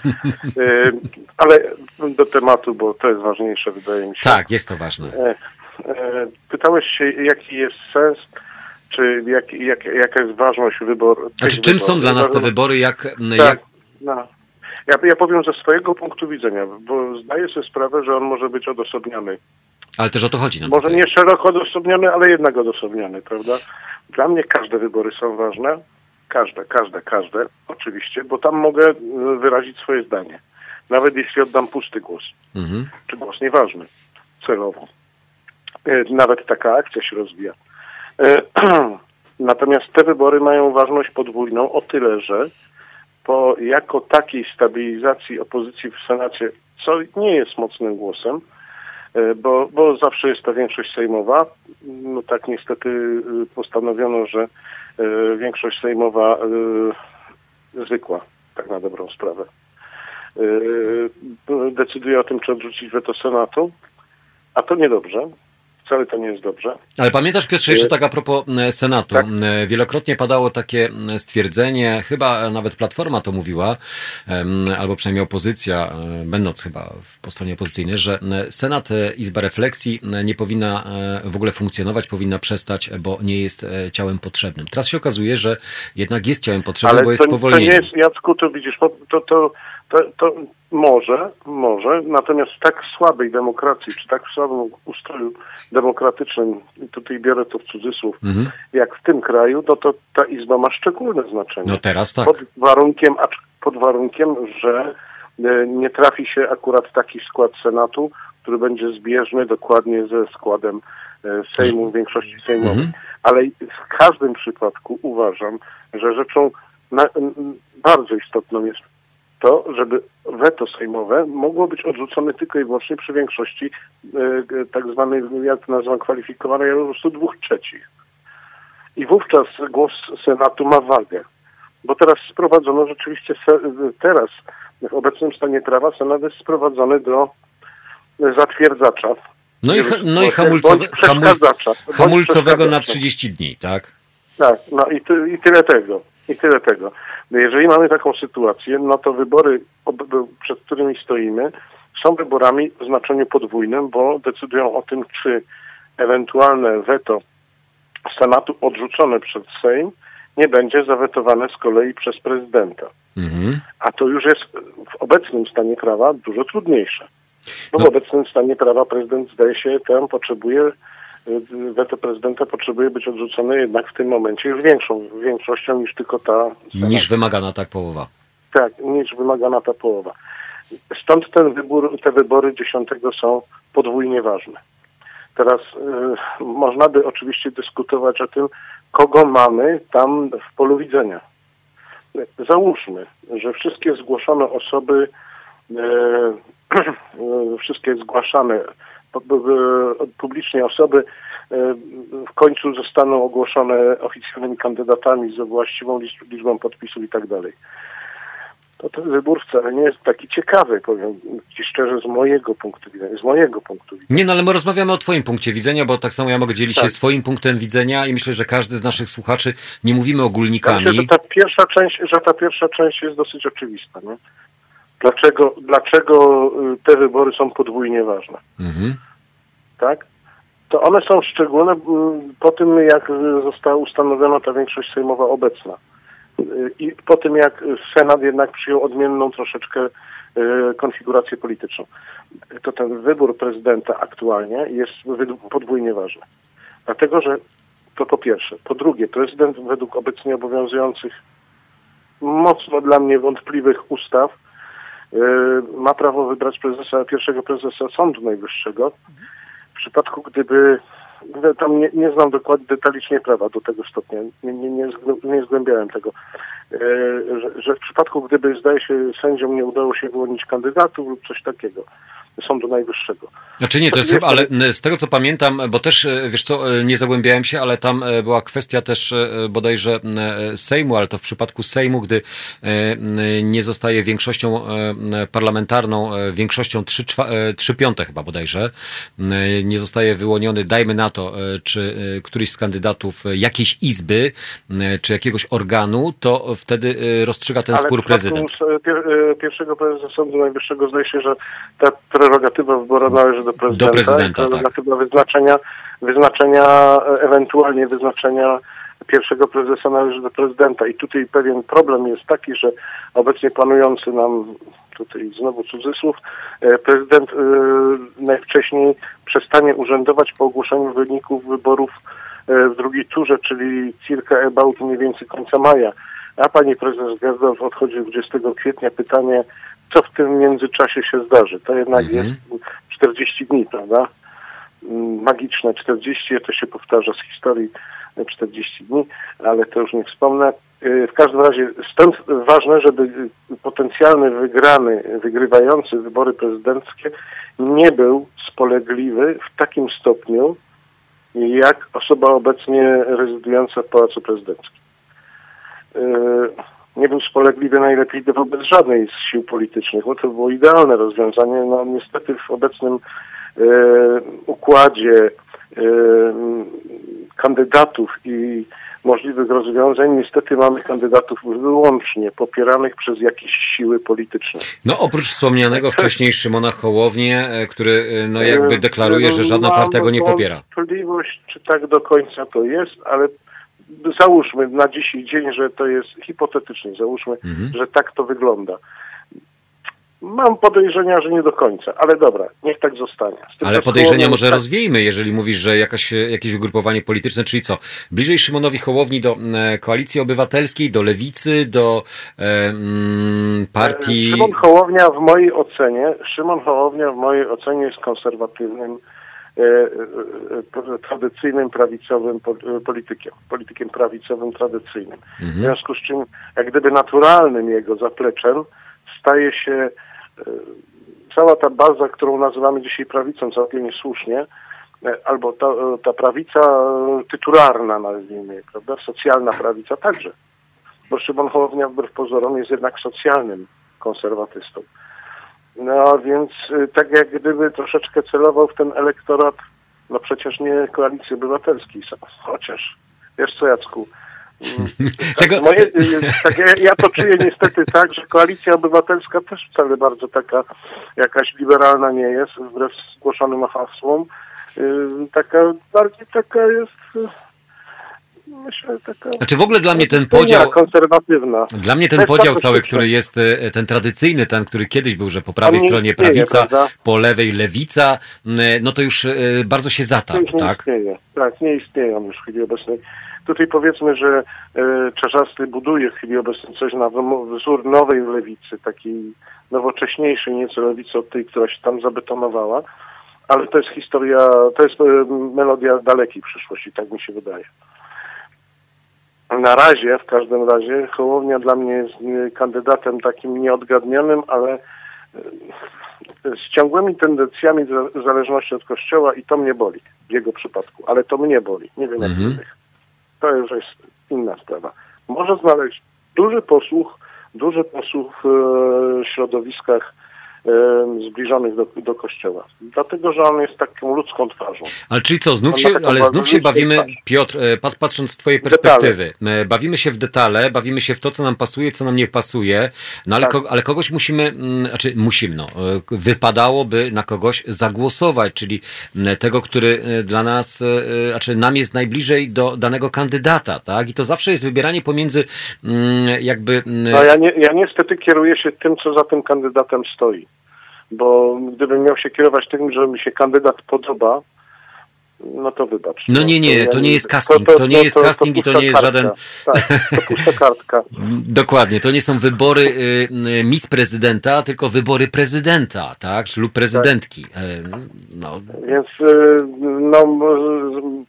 E, ale do tematu, bo to jest ważniejsze, wydaje mi się. Tak, jest to ważne. Pytałeś się, jaki jest sens, czy jak, jak, jaka jest ważność wyboru. Znaczy, czym wyborów. są dla nas te wybory? Jak, tak, jak... No. Ja, ja powiem ze swojego punktu widzenia, bo zdaję sobie sprawę, że on może być odosobniony. Ale też o to chodzi. No może tutaj. nie szeroko odosobniony, ale jednak odosobniony, prawda? Dla mnie każde wybory są ważne Każde, każde, każde, oczywiście, bo tam mogę e, wyrazić swoje zdanie. Nawet jeśli oddam pusty głos, mhm. czy głos nieważny, celowo. E, nawet taka akcja się rozwija. E, natomiast te wybory mają ważność podwójną o tyle, że po jako takiej stabilizacji opozycji w Senacie, co nie jest mocnym głosem, bo, bo zawsze jest ta większość sejmowa. No tak niestety postanowiono, że większość sejmowa e, zwykła, tak na dobrą sprawę. E, decyduje o tym, czy odrzucić weto Senatu, a to niedobrze. Wcale to nie jest dobrze. Ale pamiętasz, Piotrze, jeszcze tak a propos e, Senatu. Tak? E, wielokrotnie padało takie stwierdzenie, chyba nawet Platforma to mówiła, albo przynajmniej opozycja, będąc chyba po stronie opozycyjnej, że Senat, Izba Refleksji nie powinna w ogóle funkcjonować, powinna przestać, bo nie jest ciałem potrzebnym. Teraz się okazuje, że jednak jest ciałem potrzebnym, Ale bo jest to, spowolnieniem. To nie jest, Jacku, to widzisz, to, to, to, to może, może, natomiast w tak słabej demokracji, czy tak słabym ustroju demokratycznym, tutaj biorę to w cudzysłów, mhm. jak w tym kraju, no to ta izba ma szczególne znaczenie. No teraz tak. Pod warunkiem, pod warunkiem że e, nie trafi się akurat taki skład Senatu, który będzie zbieżny dokładnie ze składem e, Sejmu, większości sejmowej. Mhm. Ale w każdym przypadku uważam, że rzeczą na, bardzo istotną jest to, żeby weto sejmowe mogło być odrzucone tylko i wyłącznie przy większości e, tak zwanej, jak to nazywam, kwalifikowanej po prostu dwóch trzecich. I wówczas głos Senatu ma wagę. Bo teraz sprowadzono rzeczywiście, teraz w obecnym stanie prawa Senat jest sprowadzony do zatwierdzacza. No i, no i hamulcowe, hamul, hamulcowego na 30 dni, tak? Tak, no i, ty, i tyle tego. I tyle tego. No jeżeli mamy taką sytuację, no to wybory, przed którymi stoimy, są wyborami w znaczeniu podwójnym, bo decydują o tym, czy ewentualne weto Senatu odrzucone przez Sejm nie będzie zawetowane z kolei przez prezydenta. Mhm. A to już jest w obecnym stanie prawa dużo trudniejsze. No, no. w obecnym stanie prawa prezydent zdaje się tam potrzebuje weto prezydenta potrzebuje być odrzucone jednak w tym momencie już większą większością niż tylko ta... Senat. Niż wymagana tak połowa. Tak, niż wymagana ta połowa. Stąd ten wybór, te wybory dziesiątego są podwójnie ważne. Teraz y, można by oczywiście dyskutować o tym, kogo mamy tam w polu widzenia. Załóżmy, że wszystkie zgłoszone osoby, y, y, wszystkie zgłaszane publicznie osoby w końcu zostaną ogłoszone oficjalnymi kandydatami z właściwą liczbą podpisów i tak dalej to ten wybór wcale nie jest taki ciekawy, powiem Ci szczerze, z mojego punktu widzenia. Z mojego punktu widzenia. Nie, no ale my rozmawiamy o Twoim punkcie widzenia, bo tak samo ja mogę dzielić tak. się swoim punktem widzenia i myślę, że każdy z naszych słuchaczy, nie mówimy ogólnikami. Myślę, że ta pierwsza część, że ta pierwsza część jest dosyć oczywista. Nie? Dlaczego, dlaczego y, te wybory są podwójnie ważne? Mhm. Tak? To one są szczególne y, po tym, jak została ustanowiona ta większość sejmowa obecna. I po tym, jak Senat jednak przyjął odmienną troszeczkę konfigurację polityczną, to ten wybór prezydenta aktualnie jest podwójnie ważny. Dlatego, że to po pierwsze. Po drugie, prezydent według obecnie obowiązujących mocno dla mnie wątpliwych ustaw ma prawo wybrać prezesa, pierwszego prezesa Sądu Najwyższego. W przypadku, gdyby tam nie, nie znam dokładnie detalicznie prawa do tego stopnia, nie, nie, nie, nie zgłębiałem tego, e, że, że w przypadku, gdyby zdaje się sędziom nie udało się wyłonić kandydatów lub coś takiego, Sądu Najwyższego. Znaczy nie, to jest, ale z tego co pamiętam, bo też, e, wiesz co, e, nie zagłębiałem się, ale tam e, była kwestia też bodajże Sejmu, ale to w przypadku Sejmu, gdy nie zostaje większością parlamentarną, większością 3, 3 piąte chyba bodajże, nie zostaje wyłoniony, dajmy na to, czy któryś z kandydatów jakiejś izby, czy jakiegoś organu, to wtedy rozstrzyga ten ale spór prezydent. pierwszego prezesa Sądu Najwyższego zdaje się, że ta prerogatywa wyboru należy do prezydenta. Do prezydenta, prerogatywa tak. wyznaczenia, wyznaczenia, ewentualnie wyznaczenia pierwszego prezesa należy do prezydenta. I tutaj pewien problem jest taki, że obecnie panujący nam tutaj znowu cudzysłów, e, prezydent e, najwcześniej przestanie urzędować po ogłoszeniu wyników wyborów e, w drugiej turze, czyli circa about mniej więcej końca maja. A pani prezes Gerdow odchodzi 20 kwietnia. Pytanie, co w tym międzyczasie się zdarzy. To jednak mhm. jest 40 dni, prawda? Mm, magiczne 40, to się powtarza z historii 40 dni, ale to już nie wspomnę. Y, w każdym razie stąd ważne, żeby potencjalny wygrany, wygrywający wybory prezydenckie nie był spolegliwy w takim stopniu, jak osoba obecnie rezydująca w Pałacu Prezydenckim. Nie był spolegliwy najlepiej wobec żadnej z sił politycznych, bo to było idealne rozwiązanie. No niestety w obecnym e, układzie e, kandydatów i możliwych rozwiązań, niestety mamy kandydatów wyłącznie popieranych przez jakieś siły polityczne. No oprócz wspomnianego wcześniej Szymona Hołownię, e, który no jakby deklaruje, że żadna partia go nie popiera. Wątpliwość, czy tak do końca to jest, ale załóżmy na dzisiaj dzień, że to jest hipotetycznie, załóżmy, mhm. że tak to wygląda. Mam podejrzenia, że nie do końca, ale dobra, niech tak zostanie. Ale podejrzenia może tak... rozwiejmy, jeżeli mówisz, że jakaś, jakieś ugrupowanie polityczne, czyli co? Bliżej Szymonowi Hołowni do e, Koalicji Obywatelskiej, do Lewicy, do e, mm, partii... Szymon Hołownia w mojej ocenie, Szymon Hołownia w mojej ocenie jest konserwatywnym tradycyjnym prawicowym politykiem, politykiem prawicowym tradycyjnym. Mhm. W związku z czym, jak gdyby naturalnym jego zapleczem staje się e, cała ta baza, którą nazywamy dzisiaj prawicą, całkiem niesłusznie, albo ta, ta prawica tytularna, nazwijmy, prawda, socjalna prawica także. Bo Szymon Hołownia wbrew pozorom jest jednak socjalnym konserwatystą. No więc y, tak jak gdyby troszeczkę celował w ten elektorat, no przecież nie koalicji obywatelskiej, chociaż wiesz co Jacku, Tego... Moje, y, tak, ja, ja to czuję niestety tak, że koalicja obywatelska też wcale bardzo taka jakaś liberalna nie jest, wbrew zgłoszonym hasłom. Taka bardziej taka jest myślę, taka... Znaczy w ogóle dla mnie ten podział... konserwatywna. Dla mnie ten podział cały, który jest e, ten tradycyjny, ten, który kiedyś był, że po prawej stronie istnieje, prawica, prawda? po lewej lewica, no to już e, bardzo się zatarł, nie tak? Istnieje. Tak, nie istnieje on już w chwili obecnej. Tutaj powiedzmy, że e, Czarzasty buduje w chwili obecnej coś na wzór nowej lewicy, takiej nowocześniejszej nieco lewicy od tej, która się tam zabetonowała, ale to jest historia, to jest e, melodia dalekiej przyszłości, tak mi się wydaje. Na razie, w każdym razie, Hołownia dla mnie jest e, kandydatem takim nieodgadnionym, ale e, z ciągłymi tendencjami zależności od Kościoła i to mnie boli w jego przypadku, ale to mnie boli, nie wiem jak mhm. innych. To już jest inna sprawa. Może znaleźć duży posłuch, duży posłuch w środowiskach zbliżonych do, do kościoła. Dlatego, że on jest taką ludzką twarzą. Ale czyli co, znów się, ale znów się bawimy. Piotr, e, patrząc z twojej perspektywy, detale. E, bawimy się w detale, bawimy się w to, co nam pasuje, co nam nie pasuje, no ale, tak. ko, ale kogoś musimy, znaczy musimy, no, e, wypadałoby na kogoś zagłosować, czyli tego, który dla nas, znaczy nam jest najbliżej do danego kandydata, tak? I to zawsze jest wybieranie pomiędzy jakby... No ja, nie, ja niestety kieruję się tym, co za tym kandydatem stoi bo gdybym miał się kierować tym, że mi się kandydat podoba, no to wybacz. No nie, nie, to nie jest casting, to, to, nie jest casting i to nie jest żaden... Tak, to pusta kartka. Dokładnie, to nie są wybory y, y, Miss Prezydenta, tylko wybory prezydenta, tak, lub prezydentki. Tak. No. Więc y, no,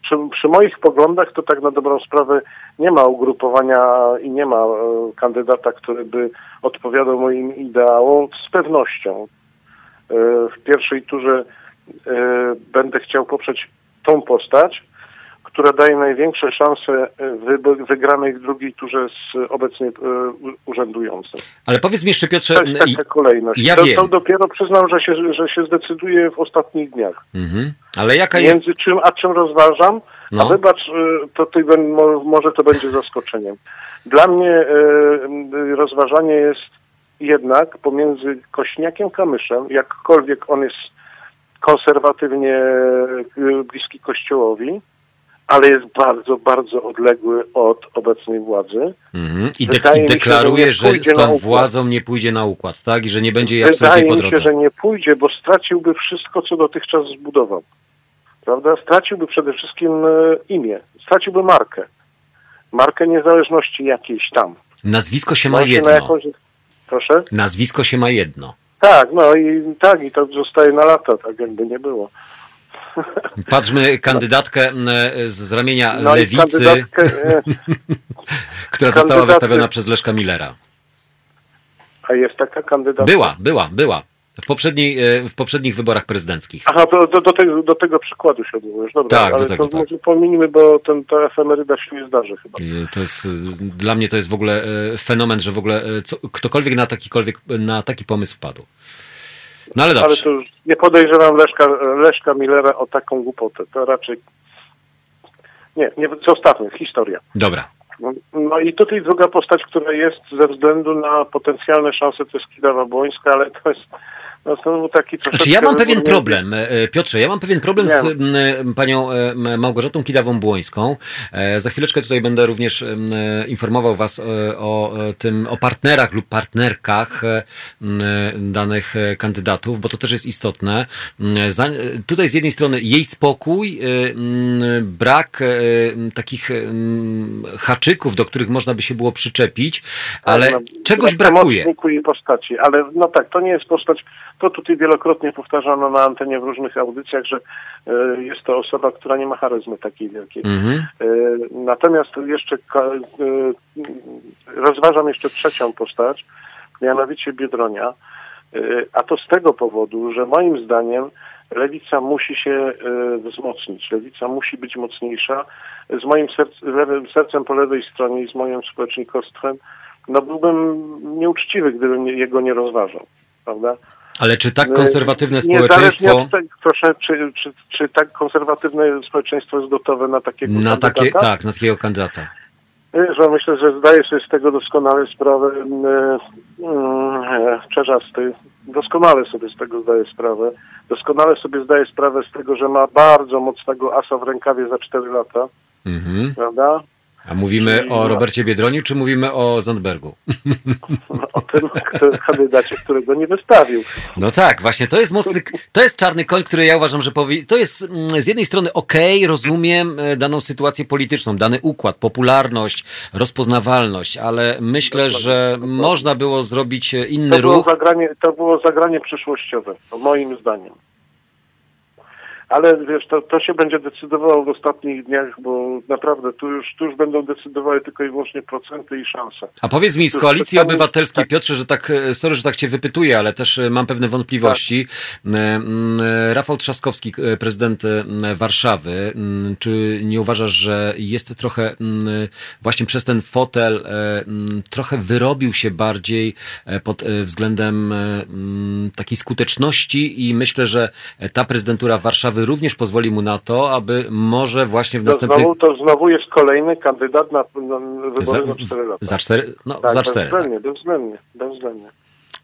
przy, przy, moich poglądach to tak na dobrą sprawę nie ma ugrupowania i nie ma kandydata, który by odpowiadał moim ideałom z pewnością. E, w pierwszej turze e, będę chciał poprzeć tą postać, która daje największe szanse e, wygranej w drugiej turze z obecnie urzędującym. Ale powiedz mi jeszcze Piotrze... To jest taka kolejność. Ja to, wiem. to dopiero przyznam, że się, że się zdecyduje w ostatnich dniach. Mhm. Ale jaka jest... Między czym a czym rozważam, no. a wybacz, to ty, może to będzie zaskoczeniem. Dla mnie rozważanie jest jednak pomiędzy Kośniakiem Kamyszem, jakkolwiek on jest konserwatywnie e, bliski Kościołowi, ale jest bardzo, bardzo odległy od obecnej władzy. Mm -hmm. I, de i deklaruje, się, że, że z tą władzą nie pójdzie na układ, tak? I że nie będzie jej absolutnie po drodze. Wydaje mi się, że nie pójdzie, bo straciłby wszystko, co dotychczas zbudował. Prawda? Straciłby przede wszystkim e, imię, straciłby markę. Markę niezależności jakiejś tam. Nazwisko się ma jedno. Jakąś... Proszę? Nazwisko się ma jedno. Tak, no i tak, i to zostaje na lata, tak jakby nie było. Patrzmy kandydatkę z ramienia no lewicy, e, która została wystawiona przez Leszka Millera. A jest taka kandydatka? Była, była, była. W, poprzedniej, e, w poprzednich wyborach prezydenckich. Aha, to, do, do, tego, do tego przykładu się odwołujesz. Dobra, tak, ale do tego, to tak. pominimy, bo ten, ta efemeryda się nie zdarzy chyba. To jest, dla mnie to jest w ogóle e, fenomen, że w ogóle e, co, ktokolwiek na, takikolwiek, na taki pomysł wpadł. No ale dobrze. Ale to już nie podejrzewam Leszka, Leszka Millera o taką głupotę. To raczej... Nie, nie zostawmy. Historia. Dobra. No, no i tutaj druga postać, która jest ze względu na potencjalne szanse, to jest Kidawa Błońska, ale to jest no taki Znaczy ja mam pewien problem, e, e, Piotrze, ja mam pewien problem z panią e, Małgorzatą Kidawą-Błońską. Za chwileczkę tutaj będę również informował was o tym, o partnerach lub partnerkach danych kandydatów, bo to też jest istotne. Tutaj z jednej strony jej spokój, brak takich haczyków, do których można by się było przyczepić, ale no, czegoś brakuje. postaci, ale no tak, to nie jest postać to tutaj wielokrotnie powtarzano na antenie w różnych audycjach, że e, jest to osoba, która nie ma charyzmy takiej wielkiej. Mhm. E, natomiast jeszcze e, rozważam jeszcze trzecią postać, mianowicie Biedronia, a to z tego powodu, że moim zdaniem lewica musi się wzmocnić, lewica musi być mocniejsza. Z moim lewym, sercem po lewej stronie i z moim społecznikostwem, no byłbym nieuczciwy, gdybym jego nie rozważał, prawda? Ale czy tak konserwatywne społeczeństwo... Tego, proszę, czy, czy, czy tak konserwatywne społeczeństwo jest gotowe na takiego na kandydata? Takie, tak, na takiego kandydata. Wiesz, no myślę, że zdaję sobie z tego doskonale sprawę e, Czerzasty. Doskonale sobie z tego zdaję sprawę. Doskonale sobie zdaję sprawę z tego, że ma bardzo mocnego asa w rękawie za 4 lata. Mhm. Prawda? A mówimy o Robercie Biedroniu, czy mówimy o Zandbergu? O tym kandydacie, którego nie wystawił. No tak, właśnie, to jest mocny, to jest czarny koń, który ja uważam, że powi... to jest mm, z jednej strony okej, okay, rozumiem e, daną sytuację polityczną, dany układ, popularność, rozpoznawalność, ale myślę, że można było zrobić e, inny to było ruch. Zagranie, to było zagranie przyszłościowe, moim zdaniem ale wiesz, to, to się będzie decydowało w ostatnich dniach, bo naprawdę tu już, tu już będą decydowały tylko i wyłącznie procenty i szanse. A powiedz mi, z Koalicji Obywatelskiej, tak. Piotrze, że tak, e, sorry, że tak cię wypytuję, ale też e, mam pewne wątpliwości. Tak. Rafał Trzaskowski, prezydent Warszawy, czy nie uważasz, że jest trochę właśnie przez ten fotel trochę wyrobił się bardziej pod względem takiej skuteczności i myślę, że ta prezydentura Warszawy również pozwoli mu na to, aby może właśnie w to następnych... Znowu, to znowu jest kolejny kandydat na, na wybory za, na 4 lata. Za 4? No, tak, za 4. Bezwzględnie, tak. bezwzględnie, bezwzględnie.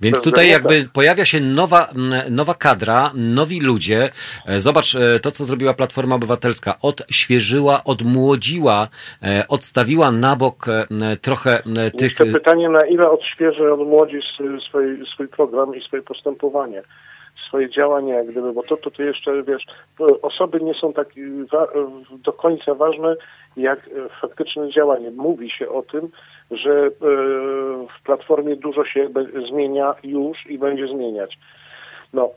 Więc tutaj jakby pojawia się nowa, nowa kadra, nowi ludzie. E, zobacz e, to, co zrobiła Platforma Obywatelska. Odświeżyła, odmłodziła, e, odstawiła na bok trochę tych... Jeszcze pytanie, na ile odświeży, odmłodzi swój, swój program i swoje postępowanie swoje działania, jak gdyby, bo to, to, to jeszcze, wiesz, osoby nie są tak do końca ważne, jak e, faktyczne działanie. Mówi się o tym, że w Platformie dużo się zmienia już i będzie zmieniać. No,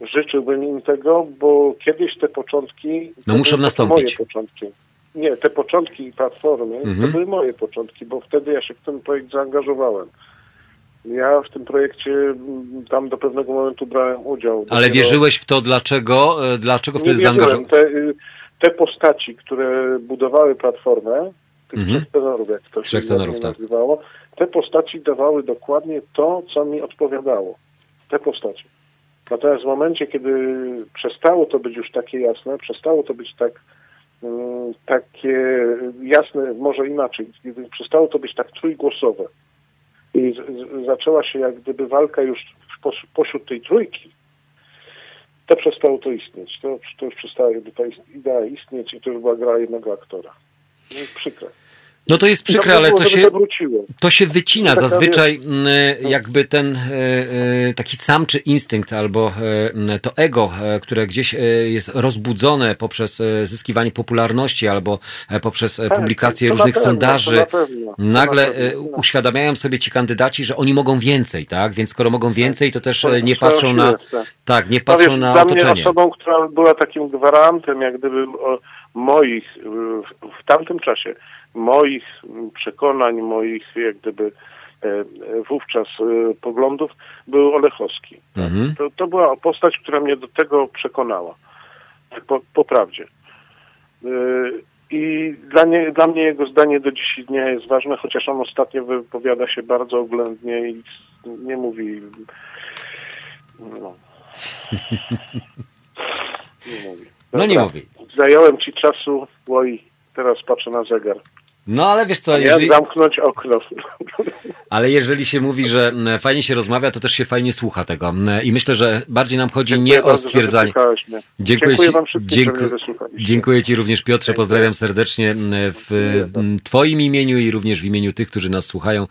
życzyłbym im tego, bo kiedyś te początki... No muszą nastąpić. Moje początki. Nie, te początki Platformy mhm. to były moje początki, bo wtedy ja się w ten projekt zaangażowałem. Ja w tym projekcie mm, tam do pewnego momentu brałem udział. Ale wierzyłeś w to, dlaczego? E, dlaczego wtedy zaangażowałeś? Te, y, te postaci, które budowały platformę, tych mhm. trzech tenorów, jak to się tenorów, tak. nazywało, te postaci dawały dokładnie to, co mi odpowiadało. Te postaci. Natomiast w momencie, kiedy przestało to być już takie jasne, przestało to być tak mm, takie jasne, może inaczej, przestało to być tak trójgłosowe, i z, zaczęła się jak gdyby walka już pośród tej trójki, to przestało to istnieć. To, to już przestała jakby ta idea istnieć i to już była gra jednego aktora. No przykre. No to jest przykre, ale to się, to się wycina zazwyczaj jakby ten e, e, taki samczy instynkt albo e, to ego, które gdzieś jest rozbudzone poprzez zyskiwanie popularności albo poprzez tak, publikację różnych sondaży. Nagle uświadamiają sobie ci kandydaci, że oni mogą więcej, tak? Więc skoro mogą więcej, to też nie patrzą na tak, nie patrzą na otoczenie. Osobą, która była takim gwarantem, jak gdyby moich w tamtym czasie moich przekonań, moich jak gdyby e, wówczas e, poglądów był Olechowski. Mhm. To, to była postać, która mnie do tego przekonała. Tak po, po prawdzie. E, I dla, nie, dla mnie jego zdanie do dziś dnia jest ważne, chociaż on ostatnio wypowiada się bardzo oględnie i nie mówi. No, nie mówi. Dobra. No nie mówi. Zająłem ci czasu, oj, teraz patrzę na zegar. No ale wiesz co, jeżeli... Ja zamknąć okno. Ale jeżeli się mówi, że fajnie się rozmawia, to też się fajnie słucha tego. I myślę, że bardziej nam chodzi dziękuję nie o stwierdzanie. Dziękuję, dziękuję Wam dziękuję, dziękuję Ci również Piotrze, pozdrawiam serdecznie w Twoim imieniu i również w imieniu tych, którzy nas słuchają.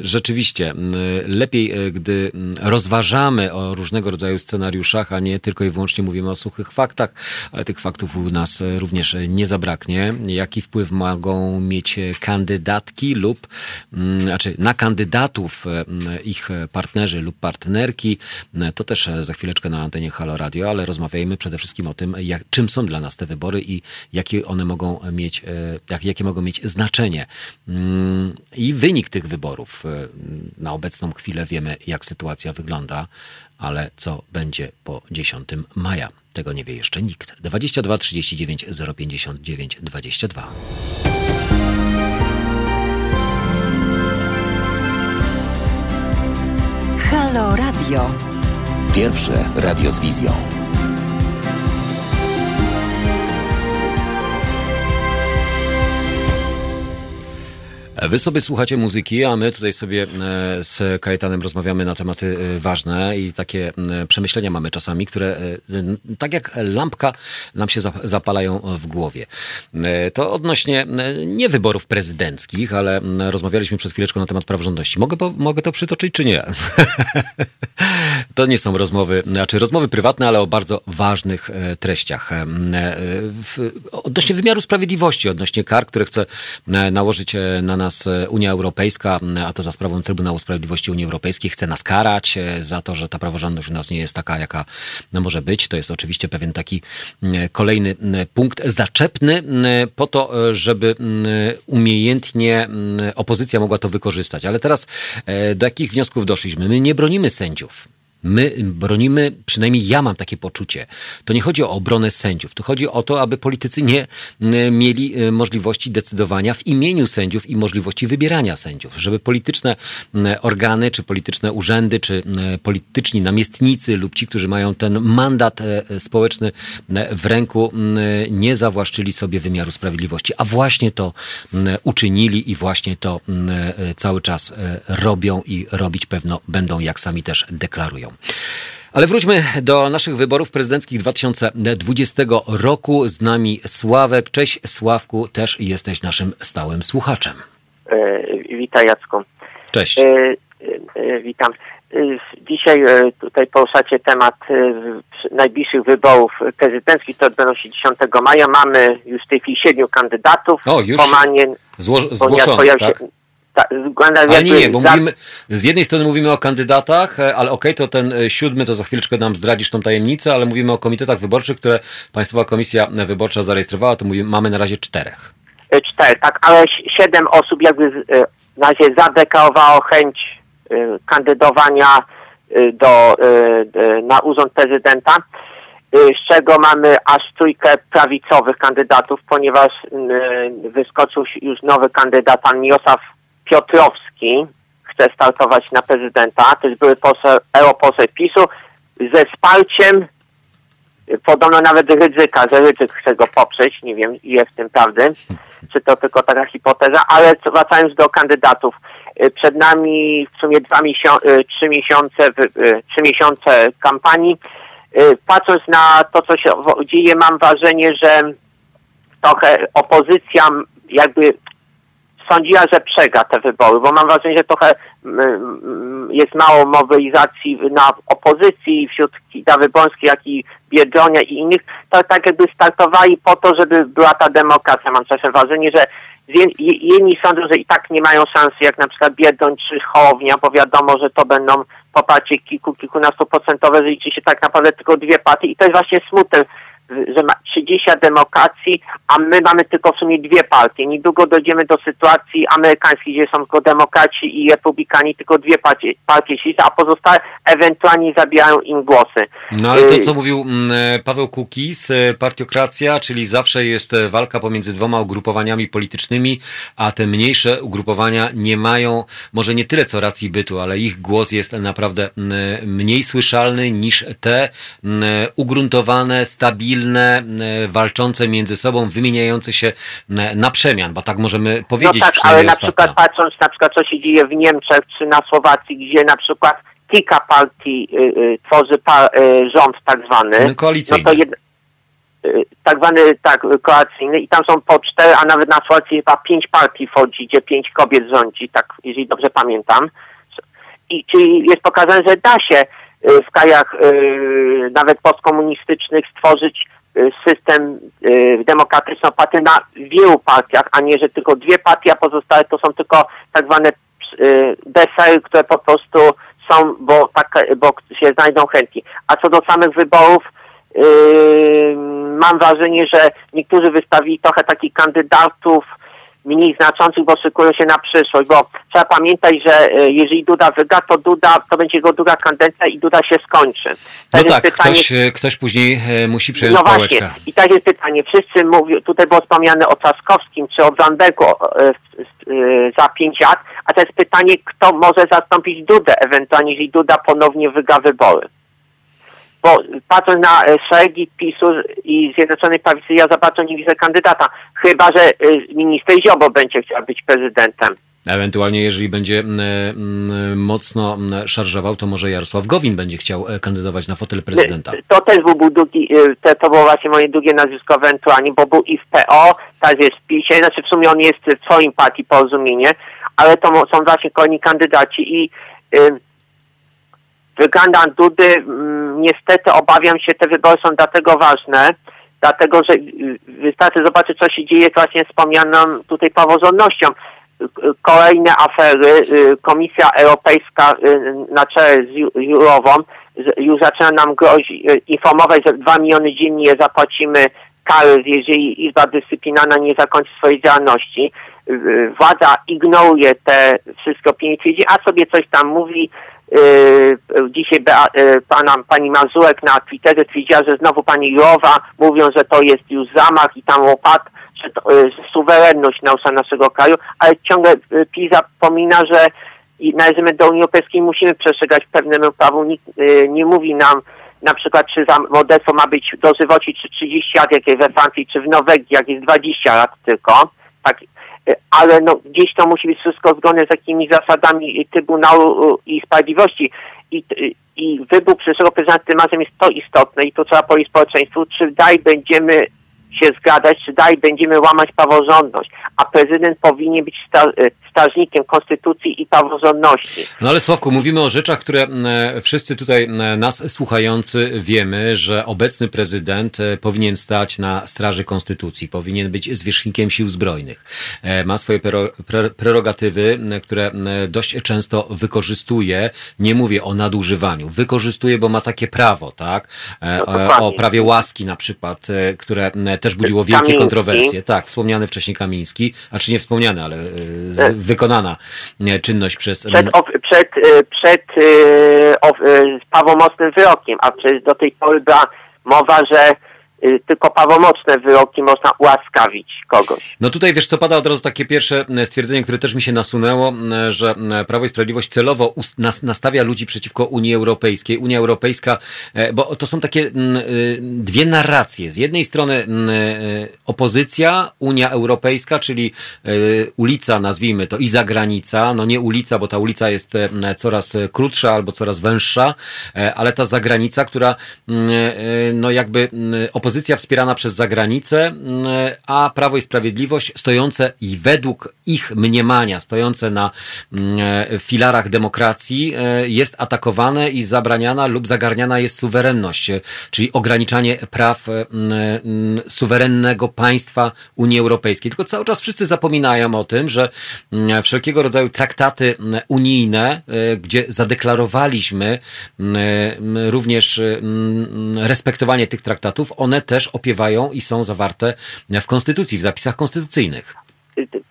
Rzeczywiście, lepiej, e, gdy rozważamy o różnego rodzaju scenariuszach, a nie tylko i wyłącznie mówimy o suchych faktach, ale tych faktów u nas również nie zabraknie. Jaki wpływ ma mogą mieć kandydatki lub, mm, znaczy na kandydatów mm, ich partnerzy lub partnerki. To też za chwileczkę na antenie Halo Radio, ale rozmawiajmy przede wszystkim o tym, jak, czym są dla nas te wybory i jakie one mogą mieć, e, jak, jakie mogą mieć znaczenie. Mm, I wynik tych wyborów. E, na obecną chwilę wiemy, jak sytuacja wygląda, ale co będzie po 10 maja? Tego nie wie jeszcze nikt. 22 39 059 22. Halo Radio. Pierwsze radio z wizją. Wy sobie słuchacie muzyki, a my tutaj sobie e, z Kajetanem rozmawiamy na tematy e, ważne i takie przemyślenia mamy czasami, które tak jak lampka nam się zapalają w głowie. To odnośnie nie wyborów prezydenckich, ale rozmawialiśmy przed chwileczką na temat praworządności. Mogę, mogę to przytoczyć, czy nie? to nie są rozmowy, znaczy rozmowy prywatne, ale o bardzo ważnych treściach. Odnośnie wymiaru sprawiedliwości, odnośnie kar, które chce nałożyć na nas nas e, Unia Europejska, a to za sprawą Trybunału Sprawiedliwości Unii Europejskiej, chce nas karać e, za to, że ta praworządność u nas nie jest taka, jaka no, może być. To jest oczywiście pewien taki kolejny punkt zaczepny po to, e, żeby umiejętnie opozycja mogła to wykorzystać. Ale teraz do jakich wniosków doszliśmy? My nie bronimy sędziów. My bronimy, przynajmniej ja mam takie poczucie. To nie chodzi o obronę sędziów. To chodzi o to, aby politycy nie mieli e, możliwości decydowania w imieniu sędziów i możliwości wybierania sędziów. Żeby polityczne organy, czy polityczne urzędy, czy polityczni namiestnicy lub ci, którzy mają ten mandat e, społeczny w ręku, nie zawłaszczyli sobie wymiaru sprawiedliwości. A właśnie to uczynili i właśnie to e, cały czas robią i robić pewno będą, jak sami też deklarują. Ale wróćmy do naszych wyborów prezydenckich 2020 roku. Z nami Sławek. Cześć Sławku, też jesteś naszym stałym słuchaczem. E, witaj Jacku. Cześć. E, e, witam. E, dzisiaj e, tutaj poruszacie temat e, najbliższych wyborów prezydenckich, to odbędą się 10 maja. Mamy już w tej chwili siedmiu kandydatów. O, już Zło, zgłoszonych, tak? Się, ta, ale nie, nie, bo mówimy, z jednej strony mówimy o kandydatach, e, ale okej, okay, to ten e, siódmy, to za chwileczkę nam zdradzisz tą tajemnicę, ale mówimy o komitetach wyborczych, które Państwowa Komisja Wyborcza zarejestrowała, to mówimy, mamy na razie czterech. E, cztery, tak, ale siedem osób jakby na razie zadeklarowało chęć kandydowania do, na urząd prezydenta, z czego mamy aż trójkę prawicowych kandydatów, ponieważ wyskoczył już nowy kandydat, pan Miosław Piotrowski chce startować na prezydenta, to jest były poseł, europoseł PiSu, ze wsparciem podobno nawet Rydzyka, że Rydzyk chce go poprzeć, nie wiem ile w tym prawdy, czy to tylko taka hipoteza, ale wracając do kandydatów, y, przed nami w sumie dwa miesiące, trzy miesiące, y, trzy miesiące kampanii. Y, patrząc na to, co się dzieje, mam wrażenie, że trochę opozycja jakby sądziła, że przegra te wybory, bo mam wrażenie, że trochę mm, mm, jest mało mobilizacji na opozycji wśród Kita Wyborskiej, jak i Biedronia i innych, to tak jakby startowali po to, żeby była ta demokracja. Mam czasem wrażenie, że jedni sądzą, że i tak nie mają szansy, jak na przykład Biedroń czy Hołownia, bo wiadomo, że to będą poparcie kilku, kilkunastu procentowe, że liczy się tak naprawdę tylko dwie partie i to jest właśnie smutne, że ma 30 demokracji, a my mamy tylko w sumie dwie partie. Niedługo dojdziemy do sytuacji amerykańskiej, gdzie są tylko demokraci i republikani, tylko dwie partie, partie a pozostałe ewentualnie zabierają im głosy. No ale to, y, co mówił mm, Paweł Kukiz, e, partiokracja, czyli zawsze jest e, walka pomiędzy dwoma ugrupowaniami politycznymi, a te mniejsze ugrupowania nie mają może nie tyle co racji bytu, ale ich głos jest naprawdę mm, mniej słyszalny niż te mm, ugruntowane, stabilne, stabilne, e, walczące między sobą, wymieniające się e, na przemian, bo tak możemy powiedzieć. No tak, ale na przykład patrząc na przykład co się dzieje w Niemczech czy na Słowacji, gdzie na przykład kilka partii y, y, tworzy pa, y, rząd tak zwany. No, koalicyjny. No to jed, y, tak zwany tak, koalicyjny i tam są po cztery, a nawet na Słowacji chyba pięć partii wchodzi, gdzie pięć kobiet rządzi, tak jeżeli dobrze pamiętam. I czyli jest pokazane, że da się Y, w krajach y, nawet postkomunistycznych stworzyć y, system demokratyczny oparty na wielu partiach, a nie, że tylko dwie partie, a pozostałe to są tylko tak zwane desery, które po prostu są, bo, tak, bo się znajdą chętni. A co do samych wyborów, mam wrażenie, że niektórzy wystawili trochę takich kandydatów, mniej znaczących, bo szykują się na przyszłość, bo trzeba pamiętać, że e, jeżeli Duda wygra, to Duda, to będzie jego druga kadencja i Duda się skończy. To no tak, pytanie, ktoś, e, ktoś później e, musi przejąć no właśnie. I tak jest pytanie, wszyscy mówią, tutaj było wspomniane o Trzaskowskim czy o Zandbergu za pięć lat, a to jest pytanie, kto może zastąpić Dudę, ewentualnie jeżeli Duda ponownie wygra wybory bo patrząc na e, szeregi PiSu i Zjednoczonej Prawicy, ja za bardzo nie widzę kandydata. Chyba, że e, minister Ziobo będzie chciał być prezydentem. Ewentualnie, jeżeli będzie mocno szarżował, to może Jarosław Gowin będzie chciał kandydować na fotel prezydenta. To też był drugi, to było właśnie moje drugie nazwisko ewentualnie, bo był i w PO, teraz jest w PiSie, znaczy w sumie on jest w swoim partii porozumienie, ale to są właśnie kolejni kandydaci i wygląda Dudy, mm, niestety obawiam się, te wybory są dlatego ważne, dlatego że y, wystarczy zobaczyć, co się dzieje właśnie wspomnianą tutaj praworządnością. Kolejne afery, y, Komisja Europejska y, na czele z Jurową już zaczyna nam grozić, informować, że 2 miliony dziennie zapłacimy kary, jeżeli Izba Dyscyplinarna nie zakończy swojej działalności. Władza ignoruje te wszystkie opinie, a sobie coś tam mówi, dzisiaj yy, pana, pani Mazurek na Twitterze twierdziła, że znowu pani Jowa mówią, że to jest już zamach i tam łopat, że to jest suwerenność naszego kraju, ale ciągle PiS zapomina, że należymy do Unii Europejskiej musimy przestrzegać pewnemu prawu. Nikt nie mówi nam na przykład, czy za morderstwo ma być dożywoci czy 30 lat, jak jest we Francji, czy w Norwegii, jak jest 20 lat tylko. Tak, ale no, gdzieś to musi być wszystko zgodne z takimi zasadami Trybunału i Sprawiedliwości. I, i wybór przyszłego prezydenta tym razem jest to istotne i to trzeba powiedzieć społeczeństwu, czy daj będziemy się zgadzać, czy dalej będziemy łamać praworządność, a prezydent powinien być sta e, strażnikiem konstytucji i praworządności. No ale Sławku, mówimy o rzeczach, które e, wszyscy tutaj e, nas słuchający wiemy, że obecny prezydent powinien stać na straży konstytucji, powinien być zwierzchnikiem sił zbrojnych. Ma swoje prerogatywy, które dość często wykorzystuje. Nie mówię o nadużywaniu. Wykorzystuje, bo ma takie prawo, tak? No, o prawie łaski na przykład, które też budziło wielkie Kamiński. kontrowersje. Tak, wspomniany wcześniej Kamiński, a czy nie wspomniany, ale e, z, e. wykonana czynność przez... Przed, przed, e, przed o, prawomocnym wyrokiem, a przecież do tej pory była mowa, że tylko prawomocne wyroki można ułaskawić kogoś. No tutaj wiesz co, pada od razu takie pierwsze e, stwierdzenie, które też mi się nasunęło, e, że Prawo i Sprawiedliwość celowo nastawia ludzi przeciwko Unii Europejskiej. Unia Europejska, bo to są takie dwie narracje. Z jednej strony opozycja, Unia Europejska, czyli ulica, nazwijmy to, i zagranica, no nie ulica, bo ta ulica jest coraz krótsza albo coraz węższa, ale ta zagranica, która no jakby opozycja opozycja wspierana przez zagranicę, mm, a Prawo i Sprawiedliwość stojące i według ich mniemania, stojące na mm, filarach demokracji, e, jest atakowane i zabraniana lub zagarniana jest suwerenność, czyli ograniczanie praw mm, suwerennego państwa Unii Europejskiej. Tylko cały czas wszyscy zapominają o tym, że wszelkiego rodzaju traktaty unijne, e, gdzie zadeklarowaliśmy również respektowanie tych traktatów, one też opiewają i są zawarte w konstytucji, w zapisach konstytucyjnych,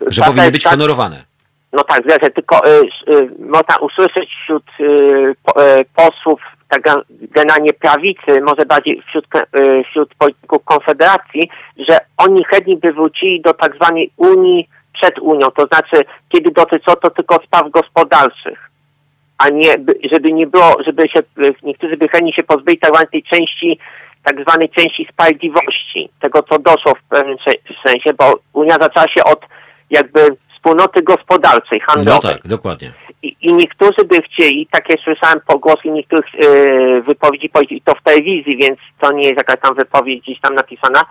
że tak, powinny być tak, honorowane. No tak, zgadza tylko y, y, można usłyszeć wśród y, y posłów tak generalnie prawicy, może bardziej wśród, y, wśród polityków Konfederacji, że oni chętnie by wrócili do tak zwanej Unii przed Unią, to znaczy kiedy dotyczyło to tylko spraw gospodarczych a nie, żeby nie było, żeby się, niektórzy by chętnie się pozbyli tak zwanej tej części tak zwanej części sprawiedliwości, tego co doszło w pewnym sensie, bo Unia zaczęła się od jakby wspólnoty gospodarczej, handlowej. No tak, dokładnie. I, i niektórzy by chcieli, takie słyszałem pogłosy niektórych yy, wypowiedzi, i to w telewizji, więc to nie jest jakaś tam wypowiedź gdzieś tam napisana,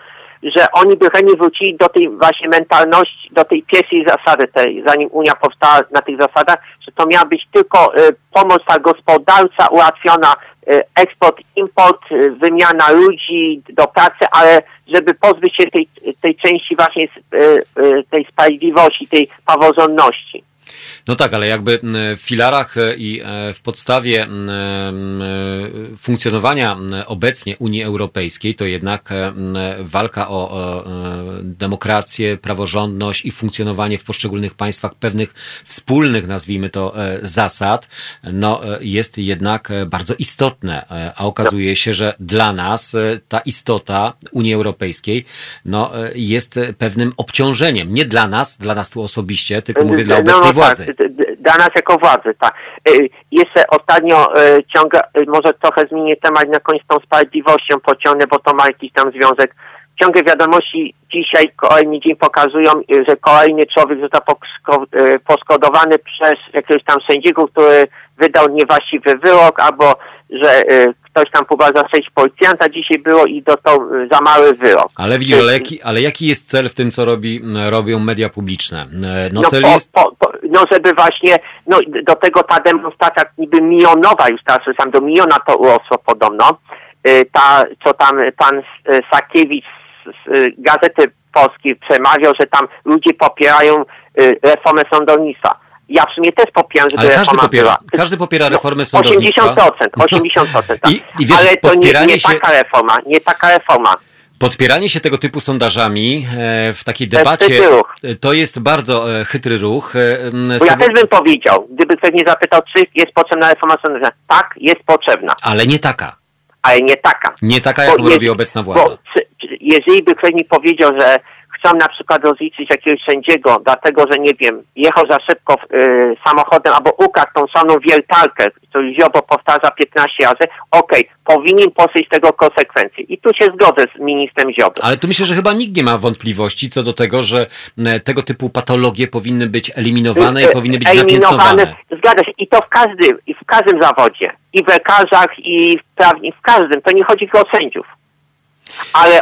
że oni by chętnie wrócili do tej właśnie mentalności, do tej pierwszej zasady, tej, zanim Unia powstała na tych zasadach, że to miała być tylko y, pomoc ta gospodarcza ułatwiona Y, eksport, import, y, wymiana ludzi do pracy, ale żeby pozbyć się tej, tej części właśnie y, tej sprawiedliwości, tej praworządności. No tak, ale jakby w filarach e, i e, w podstawie funkcjonowania obecnie Unii Europejskiej to jednak e, walka o demokrację, praworządność i funkcjonowanie w poszczególnych państwach pewnych wspólnych, nazwijmy to, zasad, no jest jednak bardzo istotne, a okazuje się, że dla nas ta istota Unii Europejskiej no, jest pewnym obciążeniem. Nie dla nas, dla nas tu osobiście, tylko mówię dla obecnej no, władzy. Tak dla nas jako władzy, tak. Jeszcze ostatnio e, ciąga, e, może trochę zmienię temat na koniec tą sprawiedliwością pociągnę, bo to ma jakiś tam związek ciągle wiadomości dzisiaj kolejny dzień pokazują, że kolejny człowiek został poskodowany przez jakiegoś tam sędziego, który wydał niewłaściwy wyrok, albo że ktoś tam próbował zastrzelić policjanta dzisiaj było i dostał za mały wyrok. Ale widzisz, ale jaki, ale jaki jest cel w tym, co robi, robią media publiczne? No, no cel po, jest... Po, po, no żeby właśnie, no do tego ta demonstracja niby milionowa już teraz sam do miliona to urosło podobno. Ta, co tam pan Sakiewicz z Gazety Polskiej przemawiał, że tam ludzie popierają reformę sądownictwa. Ja w sumie też popieram, żeby Ale każdy popiera, była. każdy popiera reformę no, sądownictwa. 80%, 80%. Tak. I, i wiesz, Ale to nie, nie taka reforma, nie taka reforma. Podpieranie się tego typu sondażami e, w takiej debacie to jest bardzo e, chytry ruch. E, Bo ja też bym powiedział, gdyby ktoś mnie zapytał, czy jest potrzebna reforma sądownictwa. Tak, jest potrzebna. Ale nie taka. Ale nie taka. Nie taka, jaką robi obecna władza. Bo, jeżeli by ktoś mi powiedział, że chcą na przykład rozliczyć jakiegoś sędziego, dlatego że nie wiem, jechał za szybko y, samochodem albo ukradł tą samą wiertarkę, co Ziobo powtarza 15 razy, okej, okay, powinien posyć tego konsekwencje. I tu się zgodzę z ministrem Ziobro. Ale tu myślę, że chyba nikt nie ma wątpliwości co do tego, że tego typu patologie powinny być eliminowane i y, powinny być napiętnowane. Zgadza się. I to w każdym, w każdym zawodzie. I w lekarzach, i w prawni, w każdym. To nie chodzi tylko o sędziów. Ale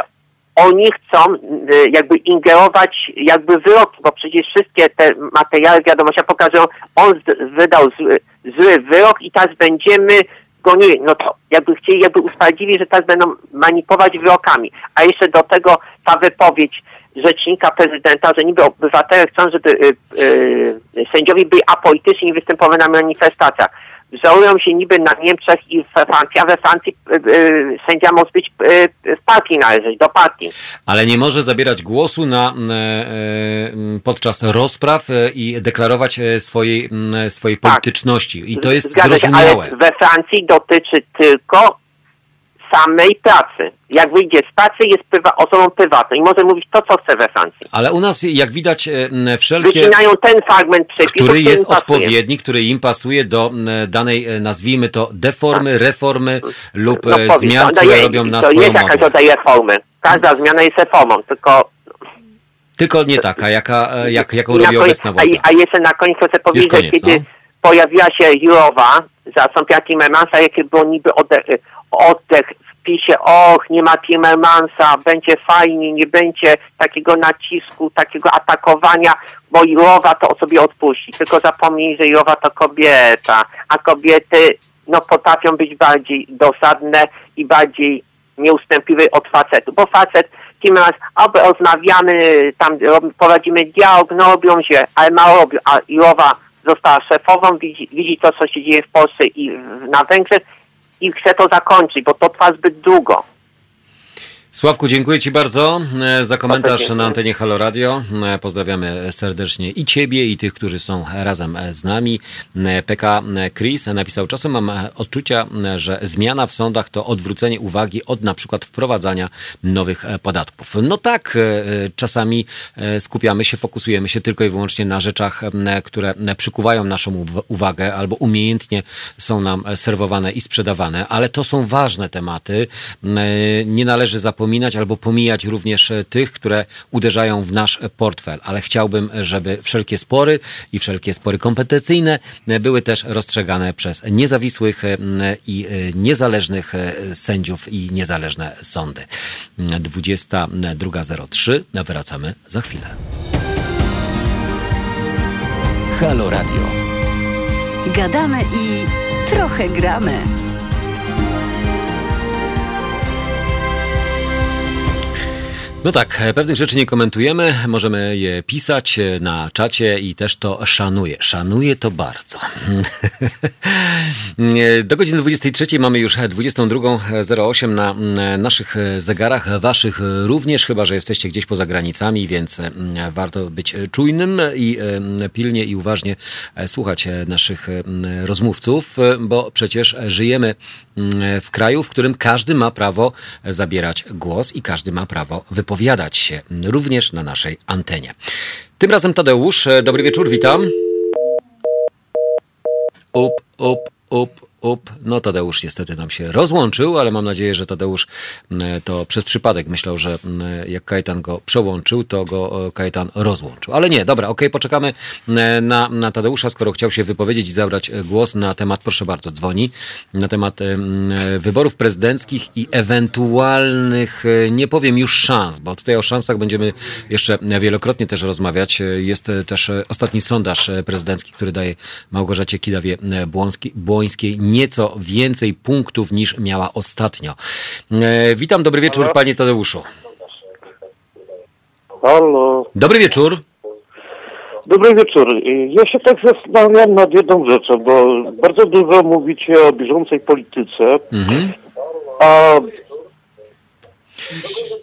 oni chcą y, jakby ingerować jakby wyroki, bo przecież wszystkie te materiały wiadomości pokazują, on wydał zły, zły wyrok i teraz będziemy go nie, no to jakby chcieli, jakby usprawiedliwili, że teraz będą manipulować wyrokami. A jeszcze do tego ta wypowiedź rzecznika prezydenta, że niby obywatele chcą, żeby y, y, sędziowie byli apolityczni i występowali na manifestacjach żałują się niby na Niemczech i w Francji, a we Francji y, y, sędzia może być w partii należeć, do partii. Ale nie może zabierać głosu na, podczas rozpraw i deklarować swojej, swojej tak. polityczności. I to jest Zgadza zrozumiałe. Ale we Francji dotyczy tylko samej pracy. Jak wyjdzie z pracy, jest prywa, osobą prywatną i może mówić to, co chce we Francji. Ale u nas, jak widać, e, wszelkie... Wycinają ten fragment przepisu, który jest odpowiedni, który im pasuje do danej, e, nazwijmy to, deformy, tak. reformy lub no, e, zmian, no, które robią na to swoją jest jakaś rodzaj reformy. Każda zmiana jest reformą, tylko tylko nie taka, jaka, jak, jaką robi koniec, obecna władza. A, a jeszcze na koniec chcę powiedzieć, koniec, kiedy no? Pojawiła się Jurowa, zastąpiła Timmermansa, jakie było niby oddech, oddech w PiSie, och, nie ma Timmermansa, będzie fajnie, nie będzie takiego nacisku, takiego atakowania, bo Jurowa to sobie odpuści. Tylko zapomnij, że Jurowa to kobieta, a kobiety no potrafią być bardziej dosadne i bardziej nieustępliwe od facetu, bo facet Timmermans, albo rozmawiamy, tam prowadzimy dialog, no robią się, ale mało robią, a Jurowa została szefową, widzi, widzi to, co się dzieje w Polsce i na Węgrzech i chce to zakończyć, bo to trwa zbyt długo. Sławku, dziękuję Ci bardzo e, za komentarz na antenie Halo Radio. E, pozdrawiamy serdecznie i Ciebie, i tych, którzy są razem z nami. E, PK Chris napisał, czasem mam odczucia, że zmiana w sądach to odwrócenie uwagi od na przykład wprowadzania nowych podatków. No tak, czasami skupiamy się, fokusujemy się tylko i wyłącznie na rzeczach, które przykuwają naszą uwagę albo umiejętnie są nam serwowane i sprzedawane, ale to są ważne tematy. Nie należy zapominać zapominać albo pomijać również e, tych, które uderzają w nasz portfel, ale chciałbym, żeby wszelkie spory i wszelkie spory kompetencyjne e, były też rozstrzegane przez niezawisłych e, i niezależnych sędziów i niezależne sądy. 22.03. Wracamy za chwilę. Halo Radio. Gadamy i trochę gramy. No tak, e, pewnych rzeczy nie komentujemy, możemy je pisać e, na czacie i też to szanuję. Szanuję to bardzo. E, do godziny 23 mamy już 22.08 na naszych zegarach, waszych również, chyba że jesteście gdzieś poza granicami, więc warto być czujnym i pilnie i uważnie słuchać naszych rozmówców, bo przecież żyjemy w kraju, w którym każdy ma prawo zabierać głos i każdy ma prawo wypowiedzieć wypowiadać się również na naszej antenie. Tym razem Tadeusz, dobry wieczór, witam. Up, up, up, up. No Tadeusz niestety nam się rozłączył, ale mam nadzieję, że Tadeusz to przez przypadek myślał, że jak Kajetan go przełączył, to go Kajetan rozłączył. Ale nie, dobra, okej, okay, poczekamy na, na Tadeusza, skoro chciał się wypowiedzieć i zabrać głos na temat, proszę bardzo, dzwoni, na temat wyborów prezydenckich i ewentualnych, nie powiem już szans, bo tutaj o szansach będziemy jeszcze wielokrotnie też rozmawiać. Jest też ostatni sondaż prezydencki, który daje Małgorzacie Kidawie-Błońskiej nieco więcej punktów niż miała ostatnio. E, witam, dobry wieczór Halo? panie Tadeuszu. Halo. Dobry wieczór. Dobry wieczór. Ja się tak zastanawiam nad jedną rzeczą, bo bardzo dużo mówicie o bieżącej polityce, mhm. a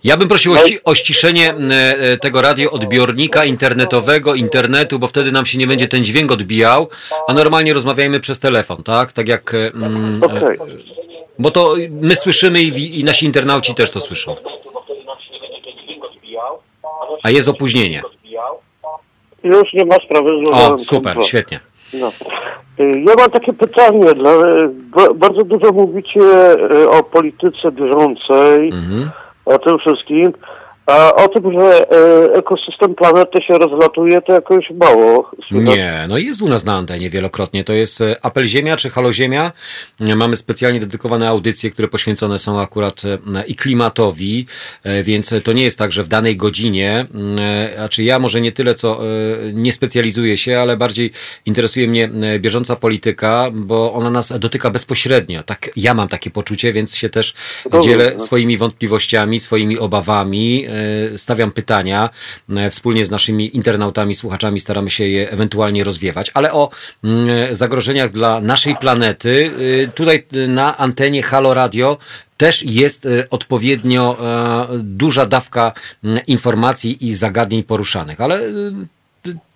ja bym prosił o, ści o ściszenie e, tego radioodbiornika internetowego, internetu, bo wtedy nam się nie będzie ten dźwięk odbijał, a normalnie rozmawiajmy przez telefon, tak? Tak jak... Mm, okay. Bo to my słyszymy i, i nasi internauci też to słyszą. A jest opóźnienie. Już nie ma sprawy. O, super, świetnie. No. Ja mam takie pytanie. Bardzo dużo mówicie e, o polityce bieżącej. Mhm o tym wszystkim. A o tym, że e, ekosystem planety się rozlatuje, to jakoś mało. Nie, no jest u nas na antenie wielokrotnie. To jest e, Apel Ziemia czy Halo Ziemia. Mamy specjalnie dedykowane audycje, które poświęcone są akurat e, i klimatowi, więc to nie jest tak, że w danej godzinie, znaczy ja może nie tyle, co nie specjalizuję się, ale bardziej interesuje mnie bieżąca polityka, bo ona nas dotyka bezpośrednio. Tak, ja mam takie poczucie, więc się też Dobrze, dzielę no. swoimi wątpliwościami, swoimi obawami E, stawiam pytania. E, wspólnie z naszymi internautami, słuchaczami staramy się je ewentualnie rozwiewać, ale o mm, zagrożeniach dla naszej planety e, tutaj na antenie Halo Radio też jest odpowiednio duża dawka mm, informacji i zagadnień poruszanych, ale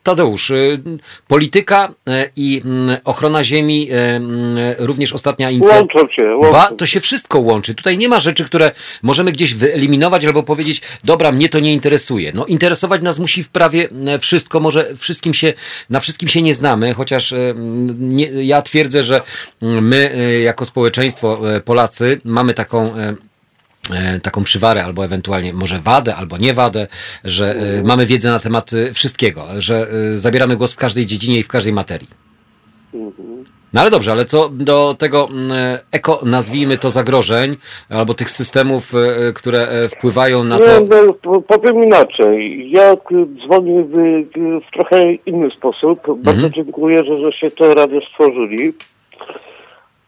Tadeusz, y, polityka y, i mm, ochrona ziemi, y, mm, również ostatnia inicjatywa. Łączą się, łączą. Ba, to się wszystko łączy. Tutaj nie ma rzeczy, które możemy gdzieś wyeliminować albo powiedzieć, dobra, mnie to nie interesuje. No interesować nas musi w prawie wszystko, może wszystkim się, na wszystkim się nie znamy, chociaż nie, ja twierdzę, że my jako społeczeństwo Polacy mamy taką E, taką przywarę, albo ewentualnie może wadę, albo nie wadę, że e, mamy wiedzę na temat e, wszystkiego, że zabieramy głos w każdej dziedzinie i w każdej materii. No ale dobrze, ale co do tego eko, nazwijmy to zagrożeń, albo tych systemów, które wpływają na to... No, powiem inaczej. Ja dzwonię w, w trochę inny sposób. Bardzo mhm. dziękuję, że, że się te radio stworzyli.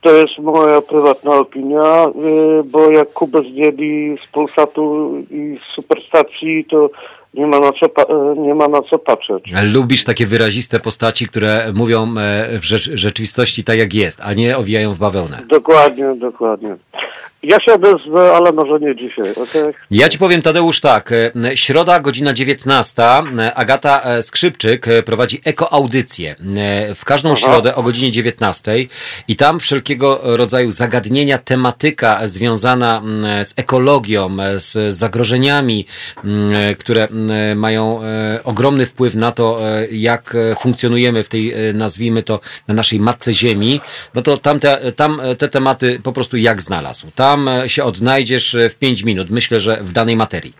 To jest moja prywatna opinia, y, bo jak Kubę zdjęli z Polsatu i z Superstacji, to nie ma, na co, e, nie ma na co patrzeć. Lubisz takie wyraziste postaci, które mówią e, w rzeczywistości tak jak jest, a nie owijają w bawełnę. Dokładnie, dokładnie. Ja się odezwę, ale może nie dzisiaj, okay? Ja ci powiem, Tadeusz, tak. E, środa, godzina 19. Agata Skrzypczyk prowadzi ekoaudycję w każdą Aha. środę o godzinie 19 i tam wszelkiego rodzaju zagadnienia, tematyka związana z ekologią, z zagrożeniami, które E, mają e, ogromny wpływ na to, e, jak funkcjonujemy w tej, nazwijmy to, na naszej matce ziemi, no to tam te, tam te tematy po prostu jak znalazł. Tam się odnajdziesz w 5 minut, myślę, że w danej materii.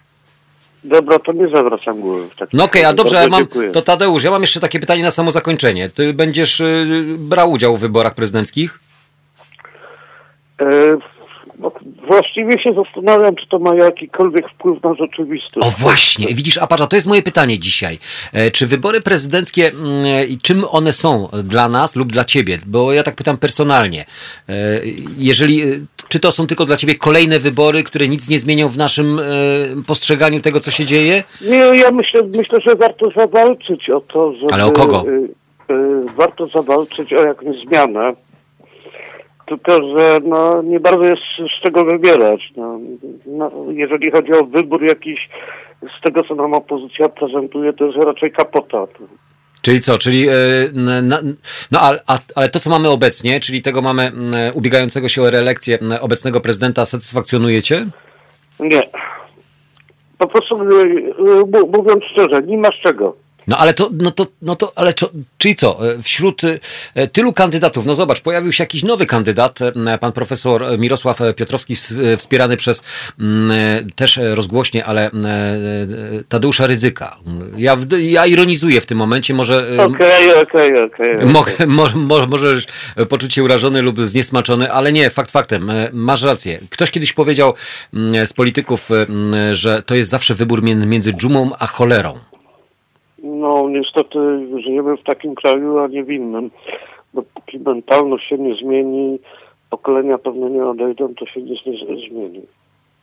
Dobra, to nie zawracam głowy. No okej, okay, a dobrze, ja mam, to Tadeusz, ja mam jeszcze takie pytanie na samo zakończenie. Ty będziesz brał udział w wyborach prezydenckich? E, no, właściwie się zastanawiam, czy to ma jakikolwiek wpływ na rzeczywistość. O właśnie, widzisz, Aparza, to jest moje pytanie dzisiaj. E, czy wybory prezydenckie, mm, i czym one są dla nas lub dla ciebie? Bo ja tak pytam personalnie. E, jeżeli, e, czy to są tylko dla ciebie kolejne wybory, które nic nie zmienią w naszym postrzeganiu tego, co się dzieje? Nie, ja myślę, myślę że warto zawalczyć o to, żeby... Ale o kogo? Warto zawalczyć o jakąś zmianę tylko, że no, nie bardzo jest z czego wybierać. No, no, jeżeli chodzi o wybór jakiś z tego, co nam opozycja prezentuje, to jest raczej kapota. Czyli co? Czyli, yy, no ale, ale to, co mamy obecnie, czyli tego mamy ubiegającego się o reelekcję obecnego prezydenta, satysfakcjonujecie? Nie. Po prostu, mówiąc szczerze, nie ma z czego. No ale to, no to, no to, ale co, czyli co, e, wśród e, tylu kandydatów, no zobacz, pojawił się jakiś nowy kandydat, e, pan profesor Mirosław Piotrowski, wspierany przez mm, też rozgłośnie, ale Tadeusza Rydzyka. Ja, ja ironizuję w tym momencie, może... Okej, okej, okej. Możesz poczuć się urażony lub zniesmaczony, ale nie, fakt faktem, masz rację. Ktoś kiedyś powiedział mm, z polityków, że to jest zawsze wybór między dżumą a cholerą. No niestety żyjemy w takim kraju, a nie w innym. Dopóki mentalność się nie zmieni, pokolenia pewnie nie odejdą, to się nic nie zmieni.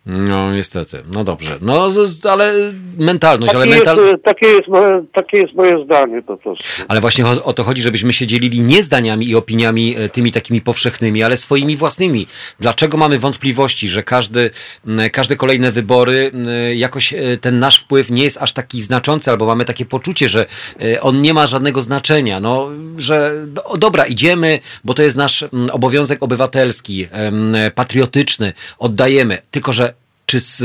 No niestety, no dobrze. No ale mentalność, takie ale mental... Jest, takie, jest moje, takie jest moje zdanie po prostu. Ale właśnie o, o, to chodzi, żebyśmy się dzielili nie zdaniami i opiniami e, tymi takimi powszechnymi, ale swoimi własnymi. Dlaczego mamy wątpliwości, że każdy, każde kolejne wybory, jakoś e, ten nasz wpływ nie jest aż taki znaczący, albo mamy takie poczucie, że e, on nie ma żadnego znaczenia, no, że no, dobra, idziemy, bo to jest nasz obowiązek obywatelski, patriotyczny, oddajemy, tylko że czy z,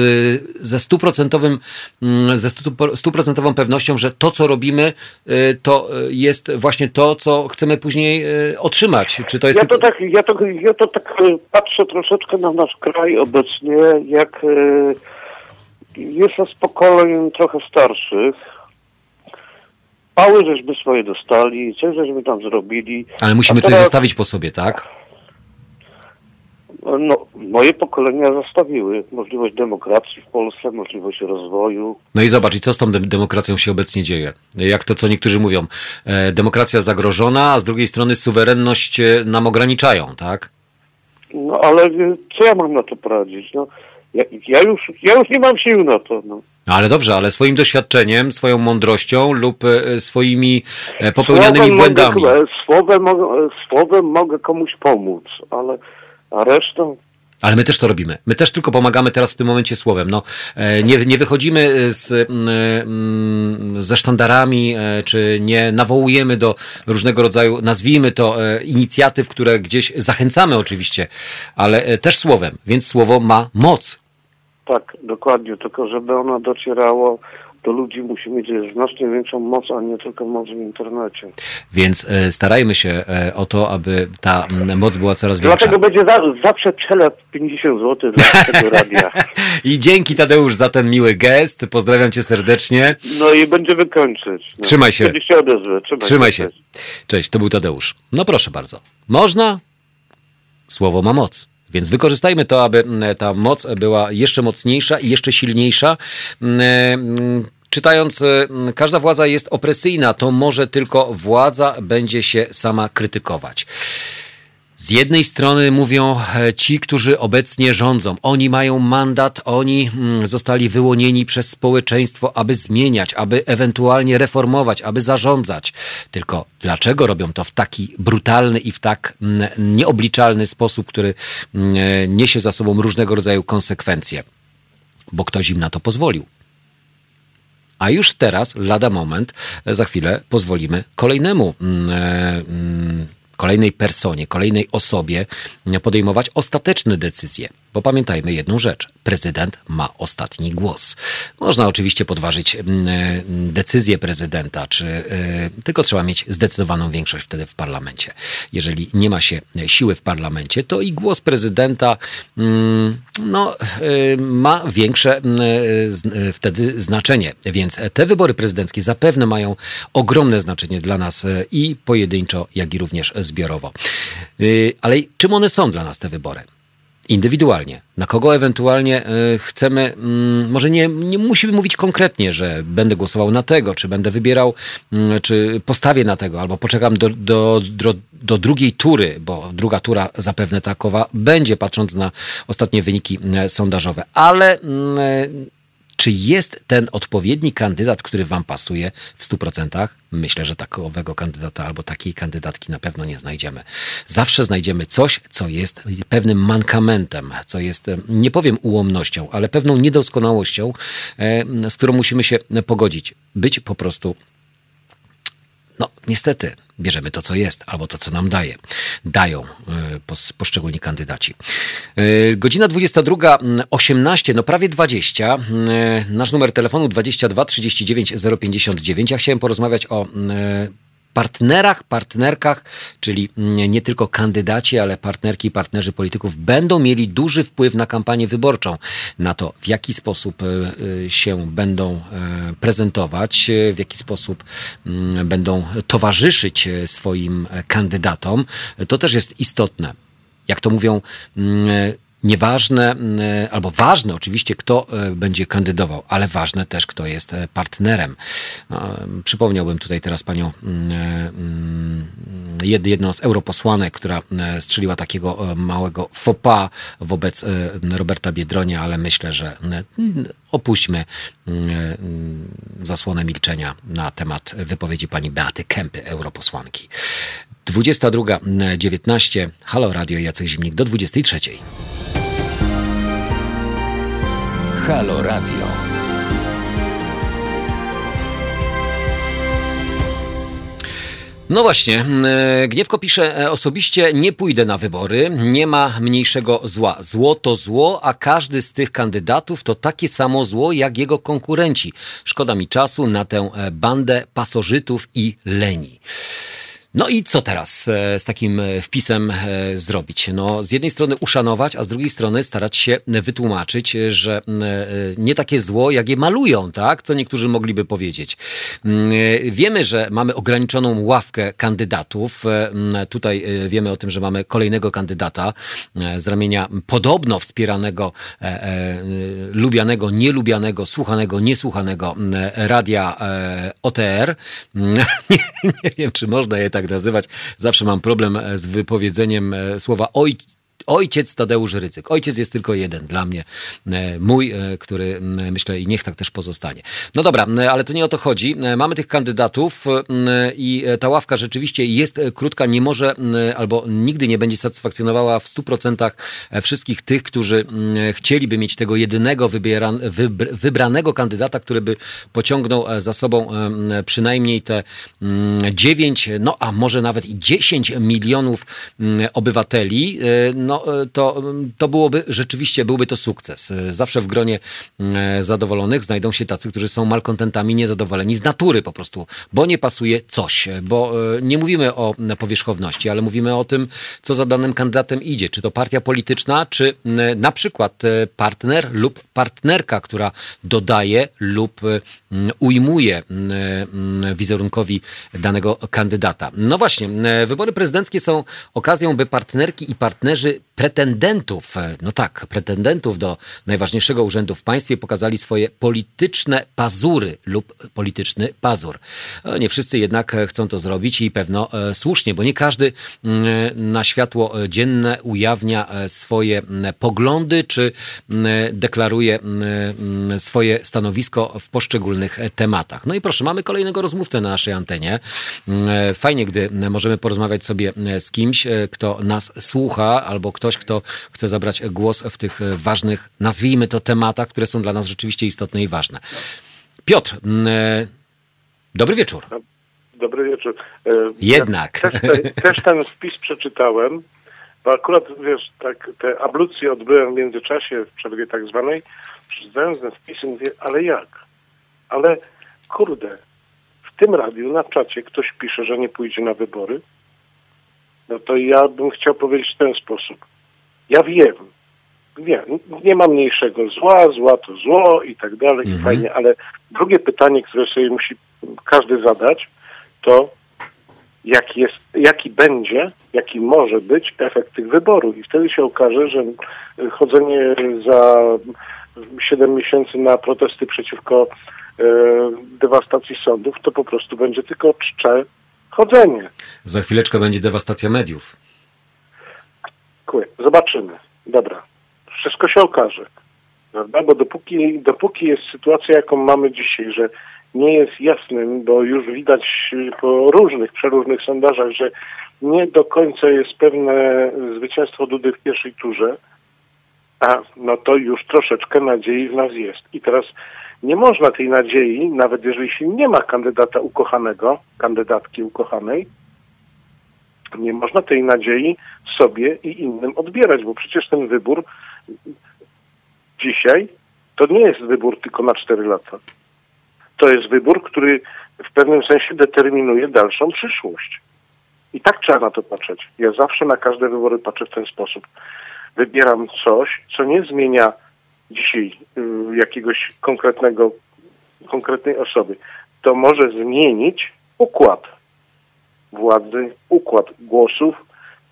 ze stuprocentowym, mm, ze stuprocentową pewnością, że to, co robimy, y, to jest właśnie to, co chcemy później y, otrzymać? Czy to jest ja, to tak, ja, to, ja to tak y, patrzę troszeczkę na nasz kraj obecnie, jak jest z pokoleń trochę starszych, Pały żeśmy swoje dostali, coś żeśmy tam zrobili. Ale musimy teraz... coś zostawić po sobie, tak? No, moje pokolenia zostawiły możliwość demokracji w Polsce, możliwość rozwoju. No i zobacz, i co z tą demokracją się obecnie dzieje? Jak to, co niektórzy mówią, e, demokracja zagrożona, a z drugiej strony suwerenność e, nam ograniczają, tak? No ale e, co ja mam na to poradzić? No, ja, ja, już, ja już nie mam sił na to. No. No ale dobrze, ale swoim doświadczeniem, swoją mądrością lub swoimi popełnianymi słowem błędami. Mogę, słowem, słowem mogę komuś pomóc, ale a resztą ale my też to robimy. My też tylko pomagamy teraz w tym momencie słowem. No, e, nie, nie wychodzimy z, mm, ze sztandarami, e, czy nie nawołujemy do różnego rodzaju, nazwijmy to, e, inicjatyw, które gdzieś zachęcamy oczywiście, ale też słowem, więc słowo ma moc. Tak, dokładnie, tylko żeby ono docierało to ludzi musi mieć znacznie większą moc, a nie tylko moc w internecie. Więc e, starajmy się e, o to, aby ta moc była coraz większa. Dlatego będzie za, zawsze przelep 50 zł dla tego radia. I dzięki Tadeusz za ten miły gest. Pozdrawiam cię serdecznie. No i będziemy kończyć. No. Trzymaj się. Się odezwę. Trzymaj, Trzymaj się. Cześć, to był Tadeusz. No proszę bardzo. Można? Słowo ma moc. Więc wykorzystajmy to, aby ta moc była jeszcze mocniejsza i jeszcze silniejsza czytając, y, każda władza jest opresyjna, to może tylko władza będzie się sama krytykować. Z jednej strony mówią e, ci, którzy obecnie rządzą. Oni mają mandat, oni mm, zostali wyłonieni przez społeczeństwo, aby zmieniać, aby ewentualnie reformować, aby zarządzać. Tylko dlaczego robią to w taki brutalny i w tak mm, nieobliczalny sposób, który mm, e, niesie za sobą różnego rodzaju konsekwencje? Bo ktoś im na to pozwolił. A już teraz, lada moment, za chwilę pozwolimy kolejnemu. Mm, e, mm, kolejnej personie, kolejnej osobie podejmować ostateczne decyzje. Bo pamiętajmy jedną rzecz: prezydent ma ostatni głos. Można oczywiście podważyć mm, e, decyzję prezydenta, czy e, tylko trzeba mieć zdecydowaną większość wtedy w parlamencie. Jeżeli nie ma się siły w parlamencie, to i głos prezydenta mm, no, e, ma większe mm, wtedy znaczenie. Więc te wybory prezydenckie zapewne mają ogromne znaczenie dla nas i pojedynczo, jak i również zbiorowo. Ale czym one są dla nas, te wybory? Indywidualnie. Na kogo ewentualnie e, chcemy, mm, może nie, nie musimy mówić konkretnie, że będę głosował na tego, czy będę wybierał, mm, czy postawię na tego, albo poczekam do, do, do, do drugiej tury, bo druga tura zapewne takowa będzie, patrząc na ostatnie wyniki e, sondażowe. Ale mm, e, czy jest ten odpowiedni kandydat, który Wam pasuje w 100%? Myślę, że takowego kandydata albo takiej kandydatki na pewno nie znajdziemy. Zawsze znajdziemy coś, co jest pewnym mankamentem, co jest, nie powiem ułomnością, ale pewną niedoskonałością, e, z którą musimy się pogodzić. Być po prostu niestety bierzemy to, co jest, albo to, co nam daje. Dają poszczególni kandydaci. Godzina 22.18, no prawie 20. Nasz numer telefonu 22 39 059. Ja chciałem porozmawiać o partnerach, partnerkach, czyli nie tylko kandydaci, ale partnerki i partnerzy polityków będą mieli duży wpływ na kampanię wyborczą, na to, w jaki sposób e, e, się będą e, prezentować, w jaki sposób mm, będą towarzyszyć swoim kandydatom. To też jest istotne. Jak to mówią, mm, Nieważne, mm, albo ważne oczywiście, kto e, będzie kandydował, ale ważne też, kto jest e, partnerem. No, przypomniałbym tutaj teraz panią, e, jedną z europosłanek, która strzeliła takiego małego fopa wobec Roberta Biedronia, ale myślę, że opuśćmy zasłonę milczenia na temat wypowiedzi pani Beaty Kępy, europosłanki. 22.19. Halo Radio Jacek Zimnik do 23. Halo Radio. No właśnie, e, Gniewko pisze e, osobiście nie pójdę na wybory, nie ma mniejszego zła. Zło to zło, a każdy z tych kandydatów to takie samo zło jak jego konkurenci. Szkoda mi czasu na tę e, bandę pasożytów i leni. No i co teraz e, z takim e, wpisem e, zrobić? No, z jednej strony uszanować, a z drugiej strony starać się wytłumaczyć, że nie takie zło, jak je malują, tak? Co niektórzy mogliby powiedzieć. Wiemy, że mamy ograniczoną ławkę kandydatów. Tutaj wiemy o tym, że mamy kolejnego kandydata z ramienia podobno wspieranego, lubianego, nielubianego, słuchanego, niesłuchanego radia OTR. Nie, nie wiem, czy można je tak nazywać. Zawsze mam problem e, z wypowiedzeniem e, słowa oj, ojciec Tadeusz Rycyk. Ojciec jest tylko jeden dla mnie, e, mój, e, który myślę i niech tak też pozostanie. No dobra, ale to nie o to chodzi. E, mamy tych kandydatów i ta ławka rzeczywiście jest krótka, nie może albo nigdy nie będzie satysfakcjonowała w 100% wszystkich tych, którzy chcieliby mieć tego jedynego wybranego kandydata, który by pociągnął za sobą przynajmniej te 9, no a może nawet i 10 milionów obywateli. No no, to, to byłoby rzeczywiście, byłby to sukces. Zawsze w gronie e, zadowolonych znajdą się tacy, którzy są malkontentami, niezadowoleni z natury po prostu, bo nie pasuje coś, bo e, nie mówimy o powierzchowności, ale mówimy o tym, co za danym kandydatem idzie. Czy to partia polityczna, czy na przykład e, partner lub partnerka, która dodaje lub ujmuje wizerunkowi danego kandydata. No właśnie, wybory prezydenckie są okazją, by partnerki i partnerzy pretendentów, e, no tak, pretendentów do najważniejszego urzędu w państwie pokazali swoje polityczne pazury lub polityczny pazur. E, nie wszyscy jednak chcą to zrobić i pewno e, słusznie, bo nie każdy mm, na światło dzienne ujawnia swoje poglądy czy deklaruje swoje stanowisko w poszczególnych tematach. No i proszę, mamy kolejnego rozmówcę na naszej antenie. Fajnie, gdy możemy porozmawiać sobie z kimś, kto nas słucha albo ktoś, kto chce zabrać głos w tych ważnych, nazwijmy to tematach, które są dla nas rzeczywiście istotne i ważne. Piotr, e, dobry wieczór. Dobry wieczór. E, Jednak. Ja też, ten, też ten wpis przeczytałem, bo akurat, wiesz, tak, te ablucje odbyłem w międzyczasie, w przerwie tak zwanej, przeczytałem ten wpis i mówię, ale jak? Ale kurde, w tym radiu na czacie ktoś pisze, że nie pójdzie na wybory, no to ja bym chciał powiedzieć w ten sposób. Ja wiem, wiem, nie ma mniejszego zła, zła to zło i tak dalej, mhm. i fajnie, ale drugie pytanie, które sobie musi każdy zadać, to jaki, jest, jaki będzie, jaki może być efekt tych wyborów. I wtedy się okaże, że chodzenie za 7 miesięcy na protesty przeciwko e, dewastacji sądów, to po prostu będzie tylko czcze chodzenie. Za chwileczkę będzie dewastacja mediów. Zobaczymy. Dobra. Wszystko się okaże. Prawda? Bo dopóki, dopóki jest sytuacja, jaką mamy dzisiaj, że nie jest jasnym, bo już widać po różnych, przeróżnych sondażach, że nie do końca jest pewne zwycięstwo Dudy w pierwszej turze, a no to już troszeczkę nadziei w nas jest. I teraz nie można tej nadziei, nawet jeżeli się nie ma kandydata ukochanego, kandydatki ukochanej, nie można tej nadziei sobie i innym odbierać, bo przecież ten wybór dzisiaj to nie jest wybór tylko na 4 lata. To jest wybór, który w pewnym sensie determinuje dalszą przyszłość. I tak trzeba na to patrzeć. Ja zawsze na każde wybory patrzę w ten sposób. Wybieram coś, co nie zmienia dzisiaj y, jakiegoś konkretnego, konkretnej osoby. To może zmienić układ władzy, układ głosów.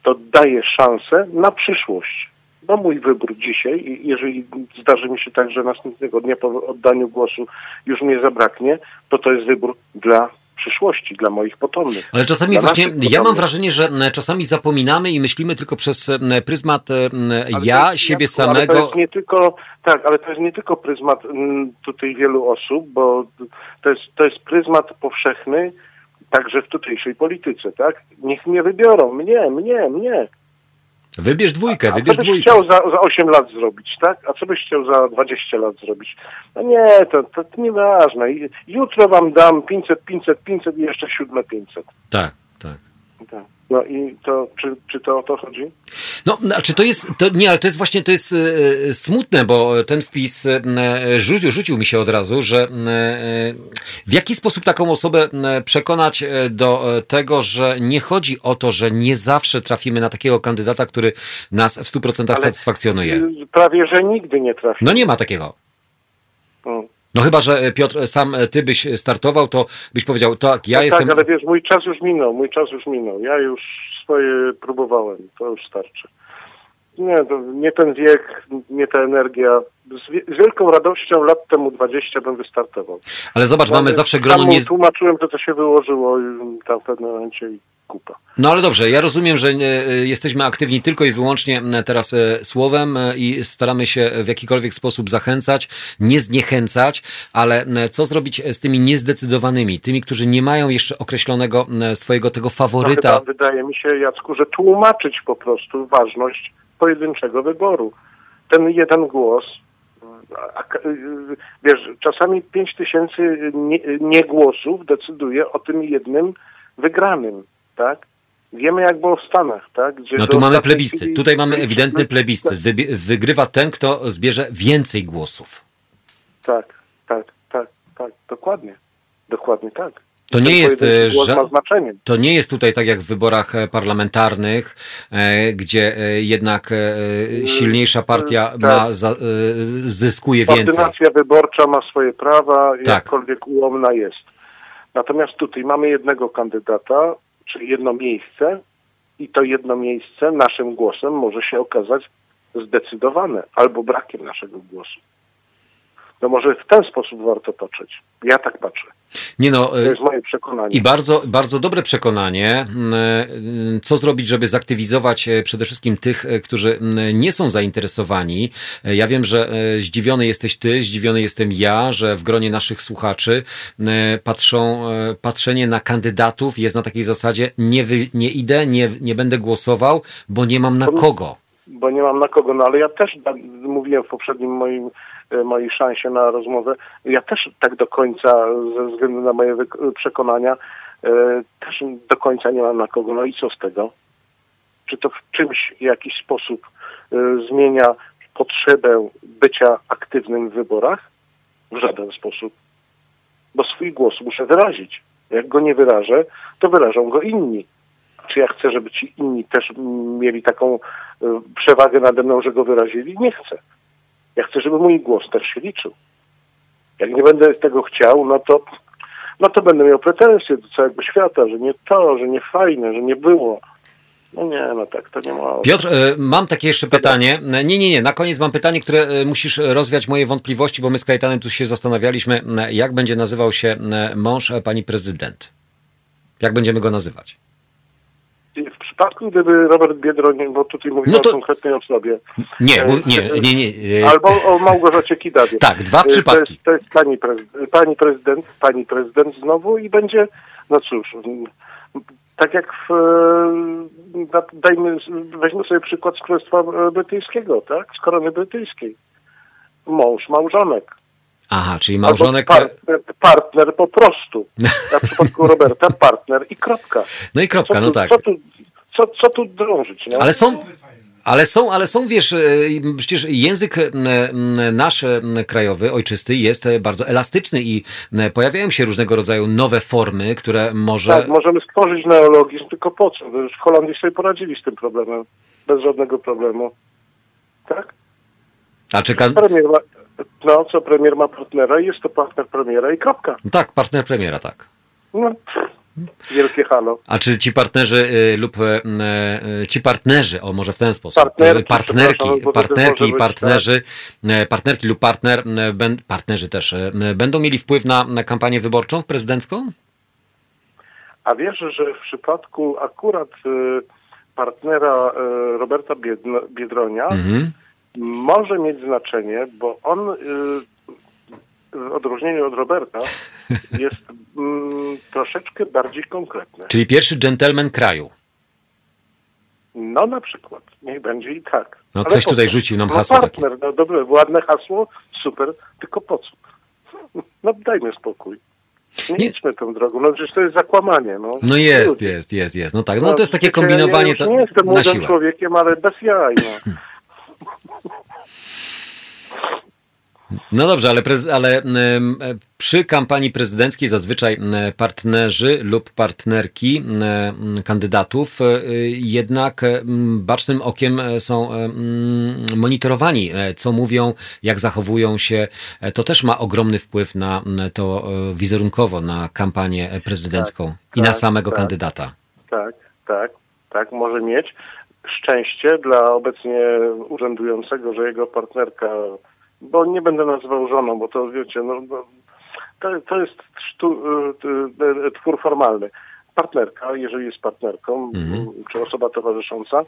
To daje szansę na przyszłość. No mój wybór dzisiaj, jeżeli zdarzy mi się tak, że następnego dnia po oddaniu głosu już mnie zabraknie, to to jest wybór dla przyszłości, dla moich potomnych. Ale czasami właśnie, ja mam wrażenie, że czasami zapominamy i myślimy tylko przez pryzmat ja, jest, siebie samego. Ale to jest nie tylko, tak, ale to jest nie tylko pryzmat tutaj wielu osób, bo to jest, to jest pryzmat powszechny, także w tutejszej polityce, tak? Niech mnie wybiorą, mnie, mnie, mnie. Wybierz dwójkę, a, wybierz a co byś chciał za, za 8 lat zrobić, tak? A co byś chciał za 20 lat zrobić? No nie, to, to nieważne. Jutro wam dam 500, 500, 500 i jeszcze siódme 500. Tak, tak. tak. No i to, czy, czy to o to chodzi? No, czy to jest, to, nie, ale to jest właśnie, to jest e, smutne, bo ten wpis e, rzucił, rzucił mi się od razu, że e, w jaki sposób taką osobę e, przekonać e, do e, tego, że nie chodzi o to, że nie zawsze trafimy na takiego kandydata, który nas w 100% ale satysfakcjonuje. Prawie, że nigdy nie trafi. No nie ma takiego. Hmm. No chyba, że Piotr, sam ty byś startował, to byś powiedział, tak, ja no jestem... Tak, ale wiesz, mój czas już minął, mój czas już minął. Ja już swoje próbowałem, to już starczy. Nie, to nie ten wiek, nie ta energia. Z, z, wielką radością lat temu 20 bym wystartował. Ale zobacz, mamy zawsze grono... Nie... Tłumaczyłem to, co się wyłożyło tam w pewnym momencie i kupa. No ale dobrze, ja rozumiem, że e, jesteśmy aktywni tylko i wyłącznie teraz e, słowem e, i staramy się w jakikolwiek sposób zachęcać, nie zniechęcać, ale co zrobić z tymi niezdecydowanymi, tymi, którzy nie mają jeszcze określonego swojego tego faworyta? No, wydaje mi się, Jacku, że tłumaczyć po prostu ważność pojedynczego wyboru. Ten jeden głos, wiesz, czasami pięć tysięcy niegłosów decyduje o tym jednym wygranym, tak? Wiemy, jak było w Stanach, tak? Gdzie no tu mamy plebiscyt. Chwili... Tutaj mamy ewidentny plebiscyt. Wygrywa ten, kto zbierze więcej głosów. Tak, tak, tak, tak. Dokładnie. Dokładnie tak. To nie, jest, e, że, to nie jest tutaj tak jak w wyborach e, parlamentarnych, e, gdzie jednak silniejsza partia tak. ma, za, zyskuje więcej. Ordynacja wyborcza ma swoje prawa, tak. jakkolwiek ułomna jest. Natomiast tutaj mamy jednego kandydata, czyli jedno miejsce i to jedno miejsce naszym głosem może się okazać zdecydowane albo brakiem naszego głosu. No może w ten sposób warto patrzeć. Ja tak patrzę. Nie no, to jest moje przekonanie. I bardzo, bardzo dobre przekonanie. Mm, co zrobić, żeby zaktywizować e, przede wszystkim tych, którzy mm, nie są zainteresowani? Ja wiem, że zdziwiony jesteś ty, zdziwiony jestem ja, że w gronie naszych słuchaczy patrzą, patrzenie na kandydatów jest na takiej zasadzie nie, wy, nie idę, nie, nie będę głosował, bo nie mam na kogo. Bo nie mam na kogo, no ale ja też mówiłem w poprzednim moim mojej szansie na rozmowę. Ja też tak do końca, ze względu na moje przekonania, e, też do końca nie mam na kogo. No i co z tego? Czy to w czymś w jakiś sposób e, zmienia potrzebę bycia aktywnym w wyborach? W żaden sposób. Bo swój głos muszę wyrazić. Jak go nie wyrażę, to wyrażą go inni. Czy ja chcę, żeby ci inni też mieli taką przewagę nade mną, że go wyrazili? Nie chcę. Ja chcę, żeby mój głos też się liczył. Jak nie będę tego chciał, no to, no to będę miał pretensje do całego świata, że nie to, że nie fajne, że nie było. No nie, no tak, to nie ma. Piotr, e, mam takie jeszcze pytanie. Nie, nie, nie, na koniec mam pytanie, które e, musisz rozwiać moje wątpliwości, bo my z Kajtanem tu się zastanawialiśmy, jak będzie nazywał się mąż pani prezydent. Jak będziemy go nazywać? W przypadku, gdyby Robert Biedroń, bo tutaj mówimy no to... o konkretnej osobie. Nie, bo, nie, nie, nie. Albo o Małgorzacie Kidawie. Tak, dwa przypadki. To jest, to jest pani, prezydent, pani prezydent, pani prezydent znowu i będzie, no cóż, tak jak w, dajmy, weźmy sobie przykład z Królestwa Brytyjskiego, tak? Z korony brytyjskiej. Mąż, małżonek. Aha, czyli małżonek... Partner, partner, po prostu. Na przypadku Roberta partner i kropka. No i kropka, tu, no tak. Co tu, co, co tu drążyć? No? Ale są... Ale są, ale są, wiesz, e, przecież język e, nasz e, krajowy, ojczysty jest bardzo elastyczny i pojawiają się różnego rodzaju nowe formy, które może... Tak, możemy stworzyć neologizm, tylko po co? W Holandii sobie poradzili z tym problemem. Bez żadnego problemu. Tak? A czeka... Premier ma, no, co premier ma partnera i jest to partner premiera i kropka. Tak, partner premiera, tak. No, wielkie halo. A czy ci partnerzy y, lub y, y, ci partnerzy, o może w ten sposób, Partnerki, partnerki, partnerki i być, partnerzy, tak. partnerki lub partner, ben, partnerzy też, będą mieli wpływ na, na kampanię wyborczą prezydencką? A wiesz, że w przypadku akurat partnera Roberta Biedronia mhm. może mieć znaczenie, bo on w odróżnieniu od Roberta, jest mm, troszeczkę bardziej konkretny. Czyli pierwszy dżentelmen kraju. No na przykład. Niech będzie i tak. No Ale ktoś tutaj rzucił nam no, hasło partner, takie. No dobre, ładne hasło, super, tylko po co? No dajmy spokój. Nie, nie idźmy tą drogą, no przecież to jest zakłamanie. No, no jest, jest, jest, jest. No tak, no, no to jest takie kombinowanie ja, ja nie jestem młodym człowiekiem, ale bez jaj. No. No dobrze, ale, ale przy kampanii prezydenckiej zazwyczaj partnerzy lub partnerki kandydatów e, jednak bacznym okiem są monitorowani, e, co mówią, jak zachowują się. E, to też ma ogromny wpływ na to wizerunkowo, na kampanię prezydencką tak, i na tak, samego tak, kandydata. Tak, tak, tak, może mieć. Szczęście dla obecnie urzędującego, że jego partnerka bo nie będę nazywał żoną, bo to wiecie, no, to, to jest sztu, y, y, twór formalny. Partnerka, jeżeli jest partnerką, mhm. czy osoba towarzysząca,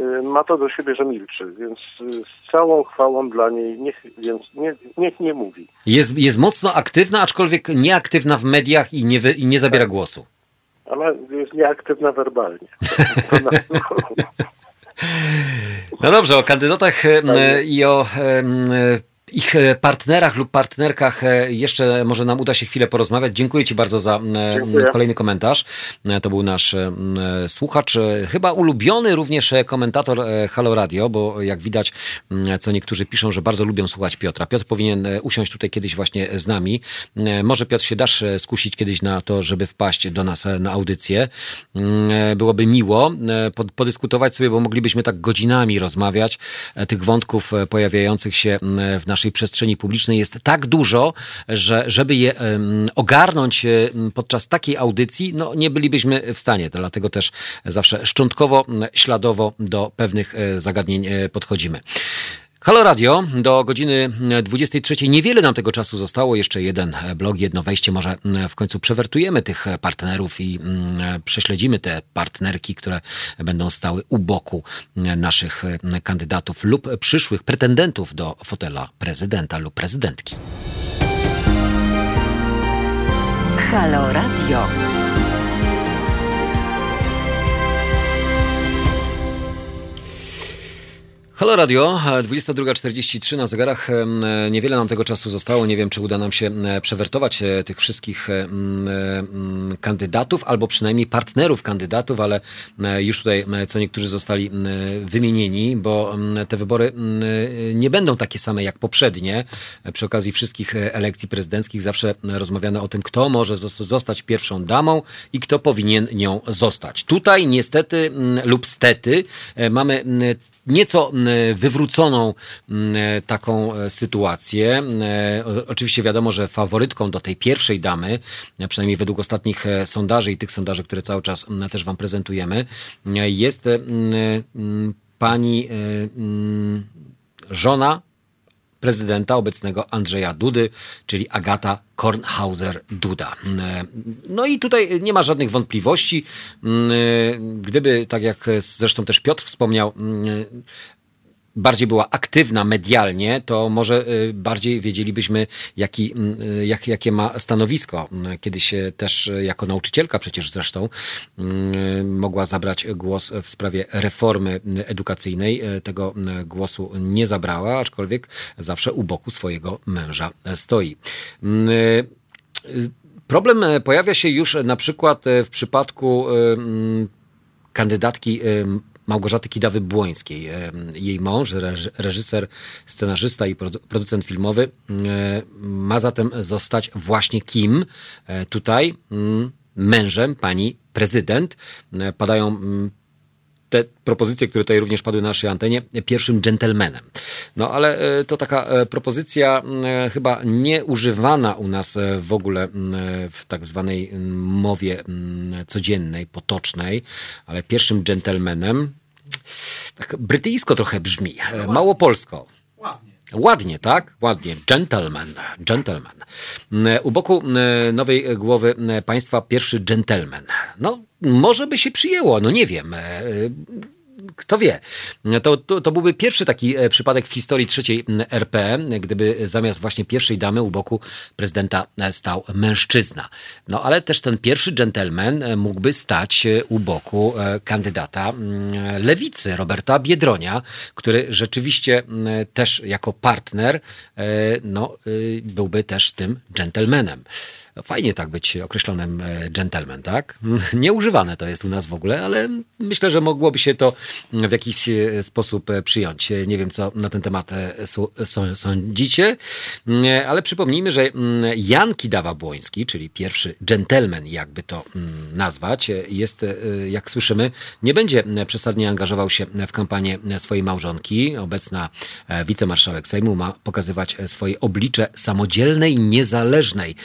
y, ma to do siebie, że milczy, więc z całą chwałą dla niej niech, więc nie, niech nie mówi. Jest, jest mocno aktywna, aczkolwiek nieaktywna w mediach i nie, i nie zabiera tak. głosu. Ona jest nieaktywna werbalnie. No dobrze, o kandydatach tak i o ich e, partnerach lub partnerkach e, jeszcze może nam uda się chwilę porozmawiać. Dziękuję Ci bardzo za e, Dziękuję. kolejny komentarz. To był nasz słuchacz, chyba ulubiony również komentator Halo Radio, bo jak widać, co niektórzy piszą, że bardzo lubią słuchać Piotra. Piotr powinien usiąść tutaj kiedyś właśnie z nami. Może Piotr się dasz skusić kiedyś na to, żeby wpaść do nas na audycję. Byłoby miło podyskutować sobie, bo moglibyśmy tak godzinami rozmawiać tych wątków pojawiających się w naszej naszej przestrzeni publicznej jest tak dużo, że żeby je ogarnąć podczas takiej audycji, no nie bylibyśmy w stanie. Dlatego też zawsze szczątkowo, śladowo do pewnych e, zagadnień e, podchodzimy. Halo Radio, do godziny 23. Niewiele nam tego czasu zostało. Jeszcze jeden blog, jedno wejście. Może w końcu przewertujemy tych partnerów i mm, prześledzimy te partnerki, które będą stały u boku naszych kandydatów lub przyszłych pretendentów do fotela prezydenta lub prezydentki. Halo Radio. Halo Radio, 22.43 na zegarach. Niewiele nam tego czasu zostało. Nie wiem, czy uda nam się przewertować e, tych wszystkich kandydatów, albo przynajmniej partnerów kandydatów, ale już tutaj co niektórzy zostali wymienieni, bo te wybory nie będą takie same jak poprzednie. Przy okazji wszystkich e, elekcji prezydenckich zawsze rozmawiano o tym, kto może zostać pierwszą damą i kto powinien nią zostać. Tutaj niestety lub stety e, mamy nieco wywróconą taką e, sytuację. E, oczywiście wiadomo, że faworytką do tej pierwszej damy, e, przynajmniej według ostatnich sondaży i tych sondaży, które cały czas też Wam prezentujemy, jest pani żona prezydenta obecnego Andrzeja Dudy, czyli Agata Kornhauser-Duda. No i tutaj nie ma żadnych wątpliwości. Gdyby, tak jak zresztą też Piotr wspomniał, bardziej była aktywna medialnie, to może bardziej wiedzielibyśmy, jaki, jak, jakie ma stanowisko. Kiedyś też jako nauczycielka przecież zresztą mogła zabrać głos w sprawie reformy edukacyjnej. Tego głosu nie zabrała, aczkolwiek zawsze u boku swojego męża stoi. Problem pojawia się już na przykład w przypadku kandydatki Małgorzaty Kidawy-Błońskiej. Jej mąż, reżyser, scenarzysta i producent filmowy ma zatem zostać właśnie kim? E, tutaj mm, mężem pani prezydent. E, padają mm, te propozycje, które tutaj również padły na naszej antenie, pierwszym dżentelmenem. No ale e, to taka e, propozycja e, chyba nieużywana u nas w ogóle w tak zwanej mowie codziennej, potocznej, ale pierwszym dżentelmenem tak brytyjsko trochę brzmi, mało polsko. Ładnie. Tak? Ładnie. Gentleman. Gentleman. U boku nowej głowy państwa pierwszy gentleman. No, może by się przyjęło, no nie wiem kto wie. To, to, to, byłby pierwszy taki e, przypadek w historii trzeciej RP, gdyby zamiast właśnie pierwszej damy u boku prezydenta e, stał mężczyzna. No ale też ten pierwszy dżentelmen e, mógłby stać u boku kandydata lewicy, Roberta Biedronia, który rzeczywiście też jako partner no, byłby też tym dżentelmenem. Fajnie tak być określonym e, gentleman, tak? Nieużywane to jest u nas w ogóle, ale myślę, że mogłoby się to w jakiś e, sposób e, przyjąć. Nie wiem, co na ten temat sądzicie, ale przypomnijmy, że Jan Kidawa-Błoński, czyli pierwszy gentleman, jakby to nazwać, jest, jak słyszymy, nie będzie przesadnie angażował się w kampanię swojej małżonki. Obecna wicemarszałek Sejmu ma pokazywać swoje oblicze samodzielnej, niezależnej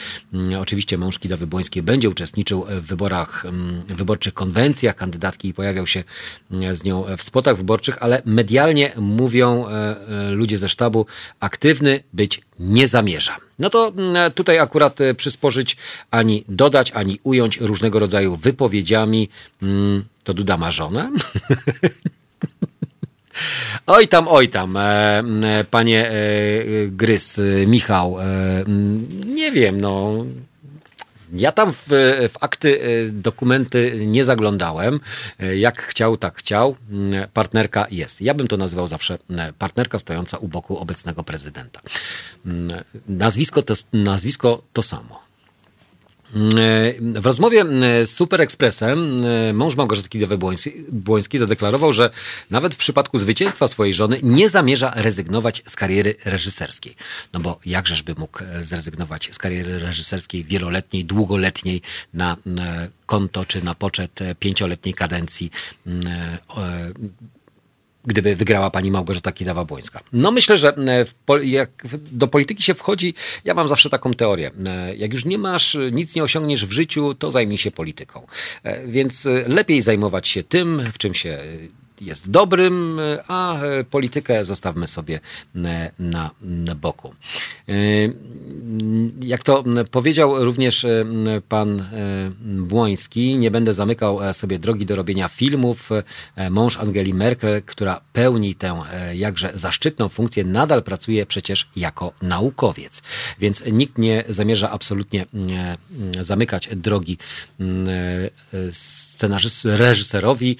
Oczywiście mąż Kidawy Błońskiej będzie uczestniczył w wyborach, mm, wyborczych konwencjach kandydatki i pojawiał się mm, z nią w spotach wyborczych, ale medialnie mówią e, e, ludzie ze sztabu, aktywny być nie zamierza. No to mm, tutaj akurat e, przysporzyć ani dodać, ani ująć różnego rodzaju wypowiedziami. To Duda ma żonę? Oj tam, oj tam, panie Grys, Michał, nie wiem, no ja tam w, w akty, e, dokumenty nie zaglądałem. E, jak chciał, tak chciał. Mm, partnerka jest. Ja bym to nazywał zawsze e, partnerka stojąca u boku obecnego prezydenta. Mm, nazwisko to, nazwisko to samo. W rozmowie z Super Expressem mąż Małgorzaty Kidawy-Błoński zadeklarował, że nawet w przypadku zwycięstwa swojej żony nie zamierza rezygnować z kariery reżyserskiej. No bo jakżeż by mógł zrezygnować z kariery reżyserskiej wieloletniej, długoletniej na konto czy na poczet pięcioletniej kadencji gdyby wygrała pani Małgorzata Kidawa-Błońska. No myślę, że e, jak do polityki się wchodzi, ja mam zawsze taką teorię. E, jak już nie masz, nic nie osiągniesz w życiu, to zajmij się polityką. E, więc lepiej zajmować się tym, w czym się jest dobrym, a politykę zostawmy sobie na, na boku. Jak to powiedział również pan Błoński, nie będę zamykał sobie drogi do robienia filmów. Mąż Angeli Merkel, która pełni tę jakże zaszczytną funkcję, nadal pracuje przecież jako naukowiec. Więc nikt nie zamierza absolutnie zamykać drogi scenarzyst, reżyserowi.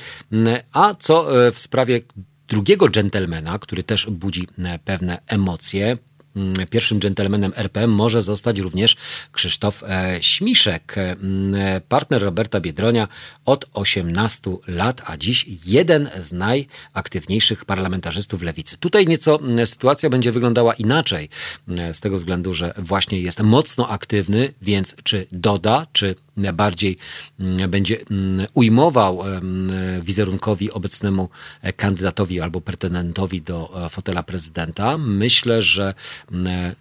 A co w sprawie drugiego dżentelmena, który też budzi pewne emocje, Mm, pierwszym dżentelmenem RPM może zostać również Krzysztof e, Śmiszek, mm, partner Roberta Biedronia od 18 lat, a dziś jeden z najaktywniejszych parlamentarzystów lewicy. Tutaj nieco sytuacja będzie wyglądała inaczej, z tego względu, że właśnie jest mocno aktywny, więc czy doda, czy bardziej mm, będzie mm, ujmował wizerunkowi obecnemu e, kandydatowi albo pretendentowi do e, fotela prezydenta. Myślę, że mm,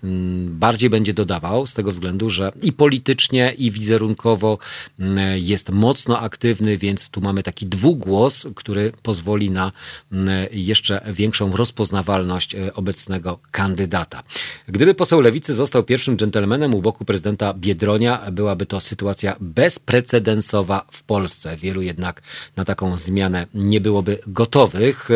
bardziej będzie dodawał z tego względu, że i politycznie, i wizerunkowo jest mocno aktywny, więc tu mamy taki dwugłos, który pozwoli na jeszcze większą rozpoznawalność e, obecnego kandydata. Gdyby poseł Lewicy został pierwszym dżentelmenem u boku prezydenta Biedronia, byłaby to sytuacja bezprecedensowa w Polsce. Wielu jednak na taką zmianę nie byłoby gotowych.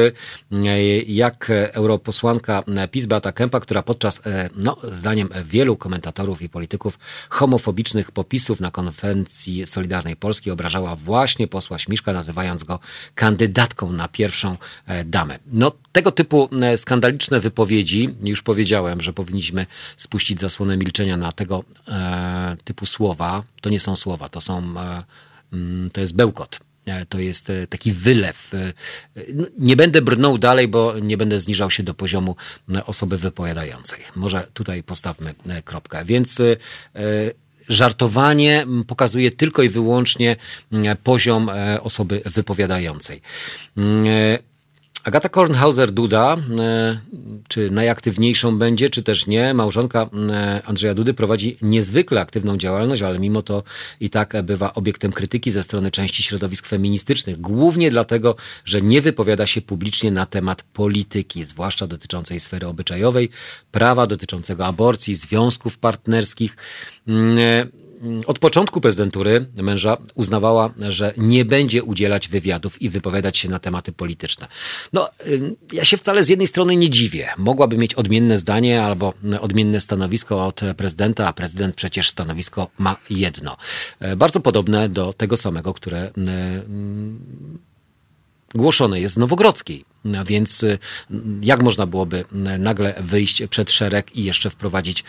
Jak europosłanka PiS Beata Kępa, która podczas, no, zdaniem wielu komentatorów i polityków, homofobicznych popisów na konwencji Solidarnej Polski obrażała właśnie posła Śmiszka, nazywając go kandydatką na pierwszą damę. No, tego typu skandaliczne wypowiedzi, już powiedziałem, że powinniśmy spuścić zasłonę milczenia na tego e, typu słowa. To nie są słowa, to są, e, mm, to jest bełkot. E, to jest e, taki wylew. No, nie będę brnął dalej, bo nie będę zniżał się do poziomu osoby wypowiadającej. Może tutaj postawmy kropkę. Więc żartowanie pokazuje tylko i wyłącznie poziom osoby wypowiadającej. Agata Kornhauser-Duda, e, czy najaktywniejszą będzie, czy też nie, małżonka e, Andrzeja Dudy prowadzi niezwykle aktywną działalność, ale mimo to i tak bywa obiektem krytyki ze strony części środowisk feministycznych. Głównie dlatego, że nie wypowiada się publicznie na temat polityki, zwłaszcza dotyczącej sfery obyczajowej, prawa dotyczącego aborcji, związków partnerskich. Mm, od początku prezydentury męża uznawała, że nie będzie udzielać wywiadów i wypowiadać się na tematy polityczne. No, ja się wcale z jednej strony nie dziwię. Mogłaby mieć odmienne zdanie albo odmienne stanowisko od prezydenta, a prezydent przecież stanowisko ma jedno. E, bardzo podobne do tego samego, które e, głoszone jest z Nowogrodzkiej. Więc y, jak można byłoby nagle wyjść przed szereg i jeszcze wprowadzić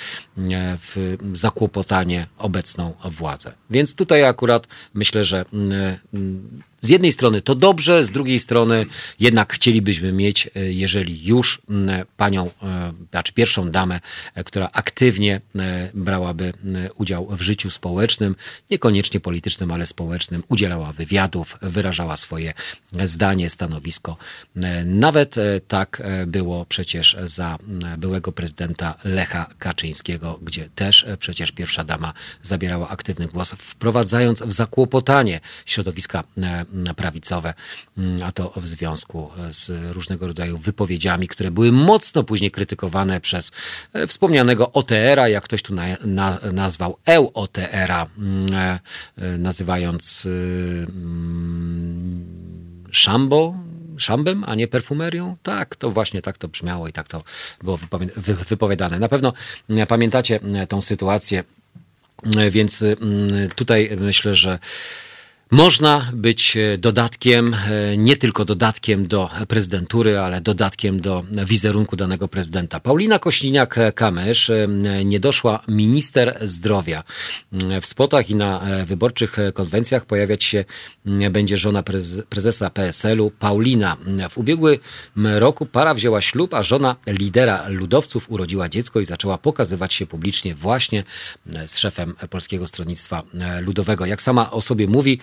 w zakłopotanie obecną władzę? Więc tutaj akurat myślę, że z jednej strony to dobrze, z drugiej strony jednak chcielibyśmy mieć, jeżeli już panią, znaczy pierwszą damę, która aktywnie brałaby udział w życiu społecznym, niekoniecznie politycznym, ale społecznym, udzielała wywiadów, wyrażała swoje zdanie, stanowisko. Nawet tak było przecież za byłego prezydenta Lecha Kaczyńskiego, gdzie też przecież pierwsza dama zabierała aktywny głos, wprowadzając w zakłopotanie środowiska prawicowe, mm, a to w związku z różnego rodzaju wypowiedziami, które były mocno później krytykowane przez e, wspomnianego OTR-a, jak ktoś tu na, na, nazwał EUOTR-a, mm, e, e, nazywając mm, szambo, szambem, a nie perfumerią? Tak, to właśnie tak to brzmiało i tak to było wypowiadane. Na pewno pamiętacie tą sytuację, więc tutaj myślę, że można być e, dodatkiem, e, nie tylko dodatkiem do prezydentury, ale dodatkiem do wizerunku danego prezydenta. Paulina Kośliniak-Kamysz, e, niedoszła minister zdrowia. W spotach i na wyborczych konwencjach pojawiać się będzie żona prezesa PSL-u Paulina. W ubiegłym roku para wzięła ślub, a żona lidera ludowców urodziła dziecko i zaczęła pokazywać się publicznie właśnie z szefem Polskiego Stronnictwa Ludowego. Jak sama o sobie mówi,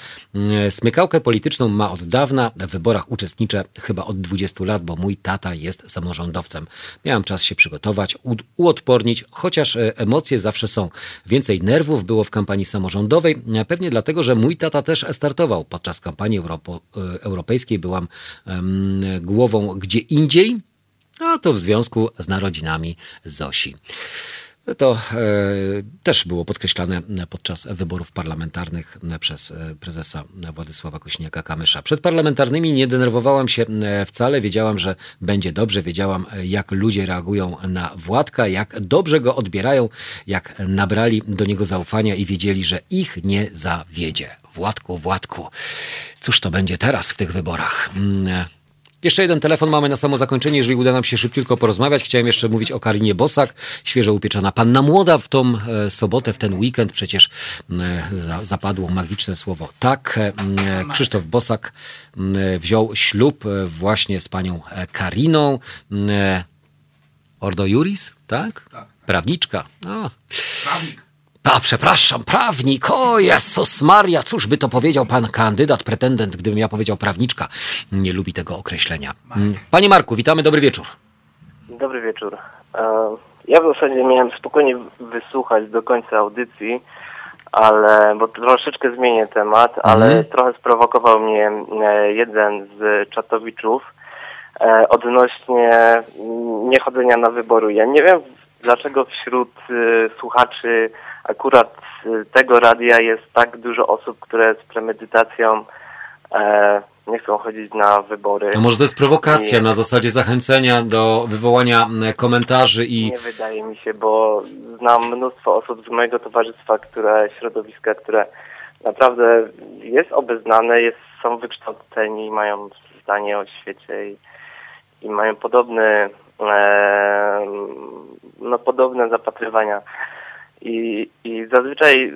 smykałkę polityczną ma od dawna, w wyborach uczestniczę chyba od 20 lat, bo mój tata jest samorządowcem. Miałem czas się przygotować, uodpornić, chociaż e, emocje zawsze są. Więcej nerwów było w kampanii samorządowej, e, pewnie dlatego, że mój tata też startował. Podczas kampanii Europo, europejskiej byłam głową gdzie indziej, a to w związku z narodzinami Zosi. To e, też było podkreślane podczas wyborów parlamentarnych przez e, prezesa Władysława Kośniaka-Kamysza. Przed parlamentarnymi nie denerwowałam się e, wcale. Wiedziałam, że będzie dobrze. Wiedziałam, jak ludzie reagują na Władka, jak dobrze go odbierają, jak nabrali do niego zaufania i wiedzieli, że ich nie zawiedzie. Władku, Władku. Cóż to będzie teraz w tych wyborach? Jeszcze jeden telefon mamy na samo zakończenie, jeżeli uda nam się szybciutko porozmawiać. Chciałem jeszcze mówić o Karinie Bosak, świeżo upieczona panna młoda w tą e, sobotę, w ten weekend przecież e, za, zapadło magiczne słowo tak. E, Krzysztof Bosak wziął ślub właśnie z panią Kariną. Ordo Juris, tak? tak. Prawniczka. O. Prawnik. A, przepraszam, prawnik, o Jezus Maria, cóż by to powiedział pan kandydat, pretendent, gdybym ja powiedział prawniczka. Nie lubi tego określenia. Mm. Panie Marku, witamy, dobry wieczór. Dobry wieczór. E, ja w zasadzie miałem spokojnie wysłuchać do końca audycji, ale, bo troszeczkę zmienię temat, ale mhm. trochę sprowokował mnie e, jeden z czatowiczów e, odnośnie niechodzenia na wybory. Ja nie wiem, dlaczego wśród słuchaczy akurat tego radia jest tak dużo osób, które z premedytacją e, nie chcą chodzić na wybory. No może to jest prowokacja nie. na zasadzie zachęcenia do wywołania komentarzy i... Nie wydaje mi się, bo znam mnóstwo osób z mojego towarzystwa, które, środowiska, które naprawdę jest obeznane, jest, są wykształceni, mają zdanie o świecie i, i mają podobne, e, no, podobne zapatrywania. I, I zazwyczaj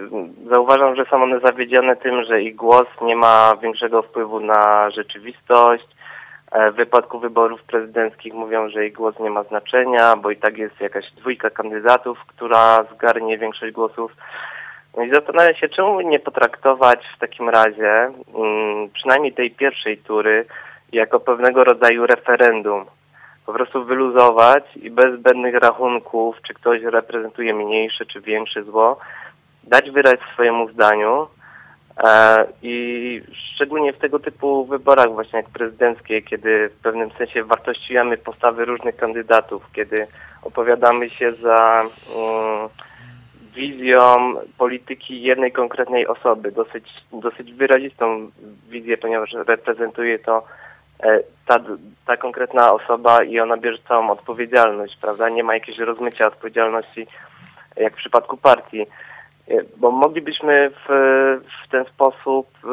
zauważam, że są one zawiedzione tym, że ich głos nie ma większego wpływu na rzeczywistość. E, w wypadku wyborów prezydenckich mówią, że ich głos nie ma znaczenia, bo i tak jest jakaś dwójka kandydatów, która zgarnie większość głosów. No i zastanawiam się, czemu nie potraktować w takim razie mm, przynajmniej tej pierwszej tury jako pewnego rodzaju referendum. Po prostu wyluzować i bez zbędnych rachunków, czy ktoś reprezentuje mniejsze czy większe zło, dać wyraz swojemu zdaniu. E, i szczególnie w tego typu wyborach właśnie jak prezydenckie, kiedy w pewnym sensie wartościujemy postawy różnych kandydatów, kiedy opowiadamy się za... Mm, wizją polityki jednej konkretnej osoby, dosyć, dosyć wyrazistą wizję, ponieważ reprezentuje to ta, ta konkretna osoba i ona bierze całą odpowiedzialność, prawda? Nie ma jakiegoś rozmycia odpowiedzialności jak w przypadku partii. E, bo moglibyśmy w, w ten sposób e,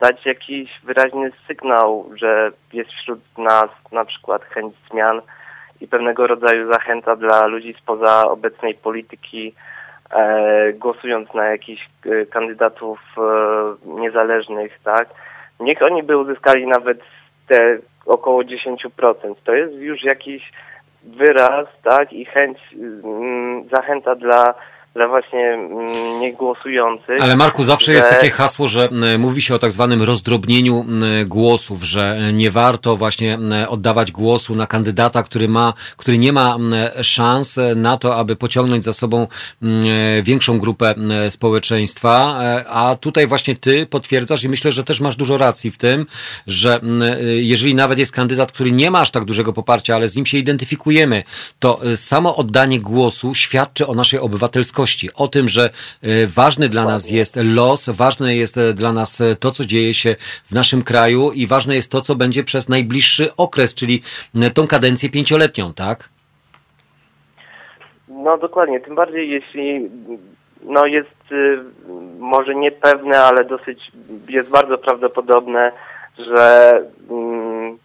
dać jakiś wyraźny sygnał, że jest wśród nas na przykład chęć zmian i pewnego rodzaju zachęta dla ludzi spoza obecnej polityki, e, głosując na jakichś e, kandydatów e, niezależnych, tak, niech oni by uzyskali nawet te około 10%. To jest już jakiś wyraz, tak, i chęć, mm, zachęta dla dla właśnie mm, niegłosujących. Ale Marku, zawsze że... jest takie hasło, że mówi się o tak zwanym rozdrobnieniu głosów, że nie warto właśnie oddawać głosu na kandydata, który ma, który nie ma szans na to, aby pociągnąć za sobą większą grupę społeczeństwa, e, a tutaj właśnie ty potwierdzasz i myślę, że też masz dużo racji w tym, że jeżeli nawet jest kandydat, który nie ma aż tak dużego poparcia, ale z nim się identyfikujemy, to e, samo oddanie głosu świadczy o naszej obywatelskości o tym, że e, ważny dla nas jest los, ważne jest e, dla nas e, to, co dzieje się w naszym kraju i ważne jest to, co będzie przez najbliższy okres, czyli tą kadencję pięcioletnią, tak? No dokładnie, tym bardziej jeśli no jest y, może niepewne, ale dosyć jest bardzo prawdopodobne, że mm,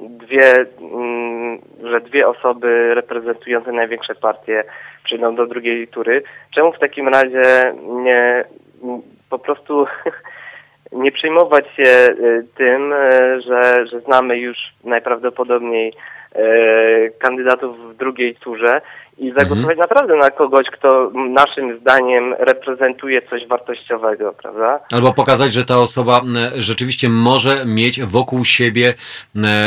dwie, mm, że dwie osoby reprezentujące największe partie przyjdą do drugiej tury. Czemu w takim razie nie po prostu nie przejmować się y, tym, y, że, że znamy już najprawdopodobniej y, kandydatów w drugiej turze i zagłosować mhm. naprawdę na kogoś, kto naszym zdaniem reprezentuje coś wartościowego, prawda? Albo pokazać, że ta osoba rzeczywiście może mieć wokół siebie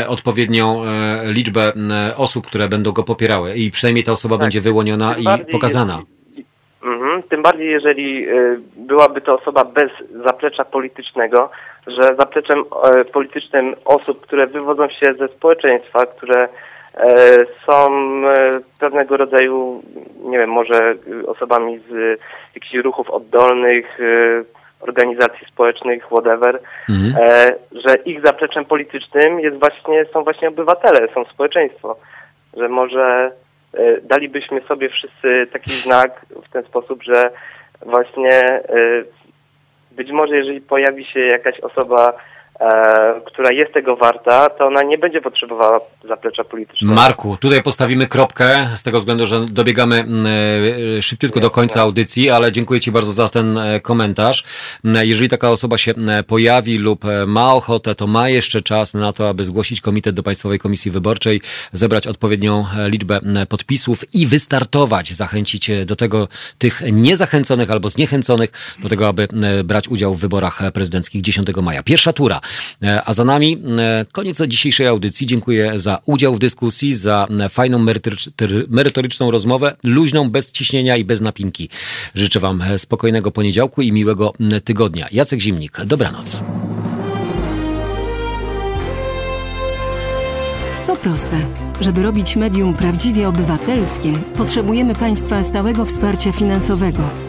odpowiednią e, liczbę osób, które będą go popierały i przynajmniej ta osoba tak. będzie wyłoniona Tym i pokazana. Mhm. Tym bardziej, jeżeli y, byłaby to osoba bez zaplecza politycznego, że zapleczem e, politycznym osób, które wywodzą się ze społeczeństwa, które E, są e, pewnego rodzaju, nie wiem, może osobami z jakichś ruchów oddolnych, e, organizacji społecznych, whatever, mhm. że ich zapleczem politycznym jest właśnie, są właśnie obywatele, są społeczeństwo. Że może dalibyśmy sobie wszyscy taki znak w ten sposób, że właśnie być może jeżeli pojawi się jakaś osoba e, która jest tego warta, to ona nie będzie potrzebowała zaplecza politycznego. Marku, tutaj postawimy kropkę z tego względu, że dobiegamy mm, e, szybciutko do końca audycji, ale dziękuję Ci bardzo za ten e, komentarz. Jeżeli taka osoba się pojawi lub e, ma ochotę, to ma jeszcze czas na to, aby zgłosić komitet do Państwowej Komisji Wyborczej, zebrać odpowiednią liczbę podpisów i wystartować, zachęcić do tego tych niezachęconych albo zniechęconych do tego, aby brać udział w wyborach prezydenckich 10 maja. Pierwsza tura. E, a za nami e, koniec dzisiejszej audycji. Dziękuję za udział w dyskusji, za fajną merytoryczną rozmowę, luźną, bez ciśnienia i bez napinki. Życzę Wam spokojnego poniedziałku i miłego tygodnia. Jacek Zimnik, dobranoc. To proste. Żeby robić medium prawdziwie obywatelskie, potrzebujemy Państwa stałego wsparcia finansowego.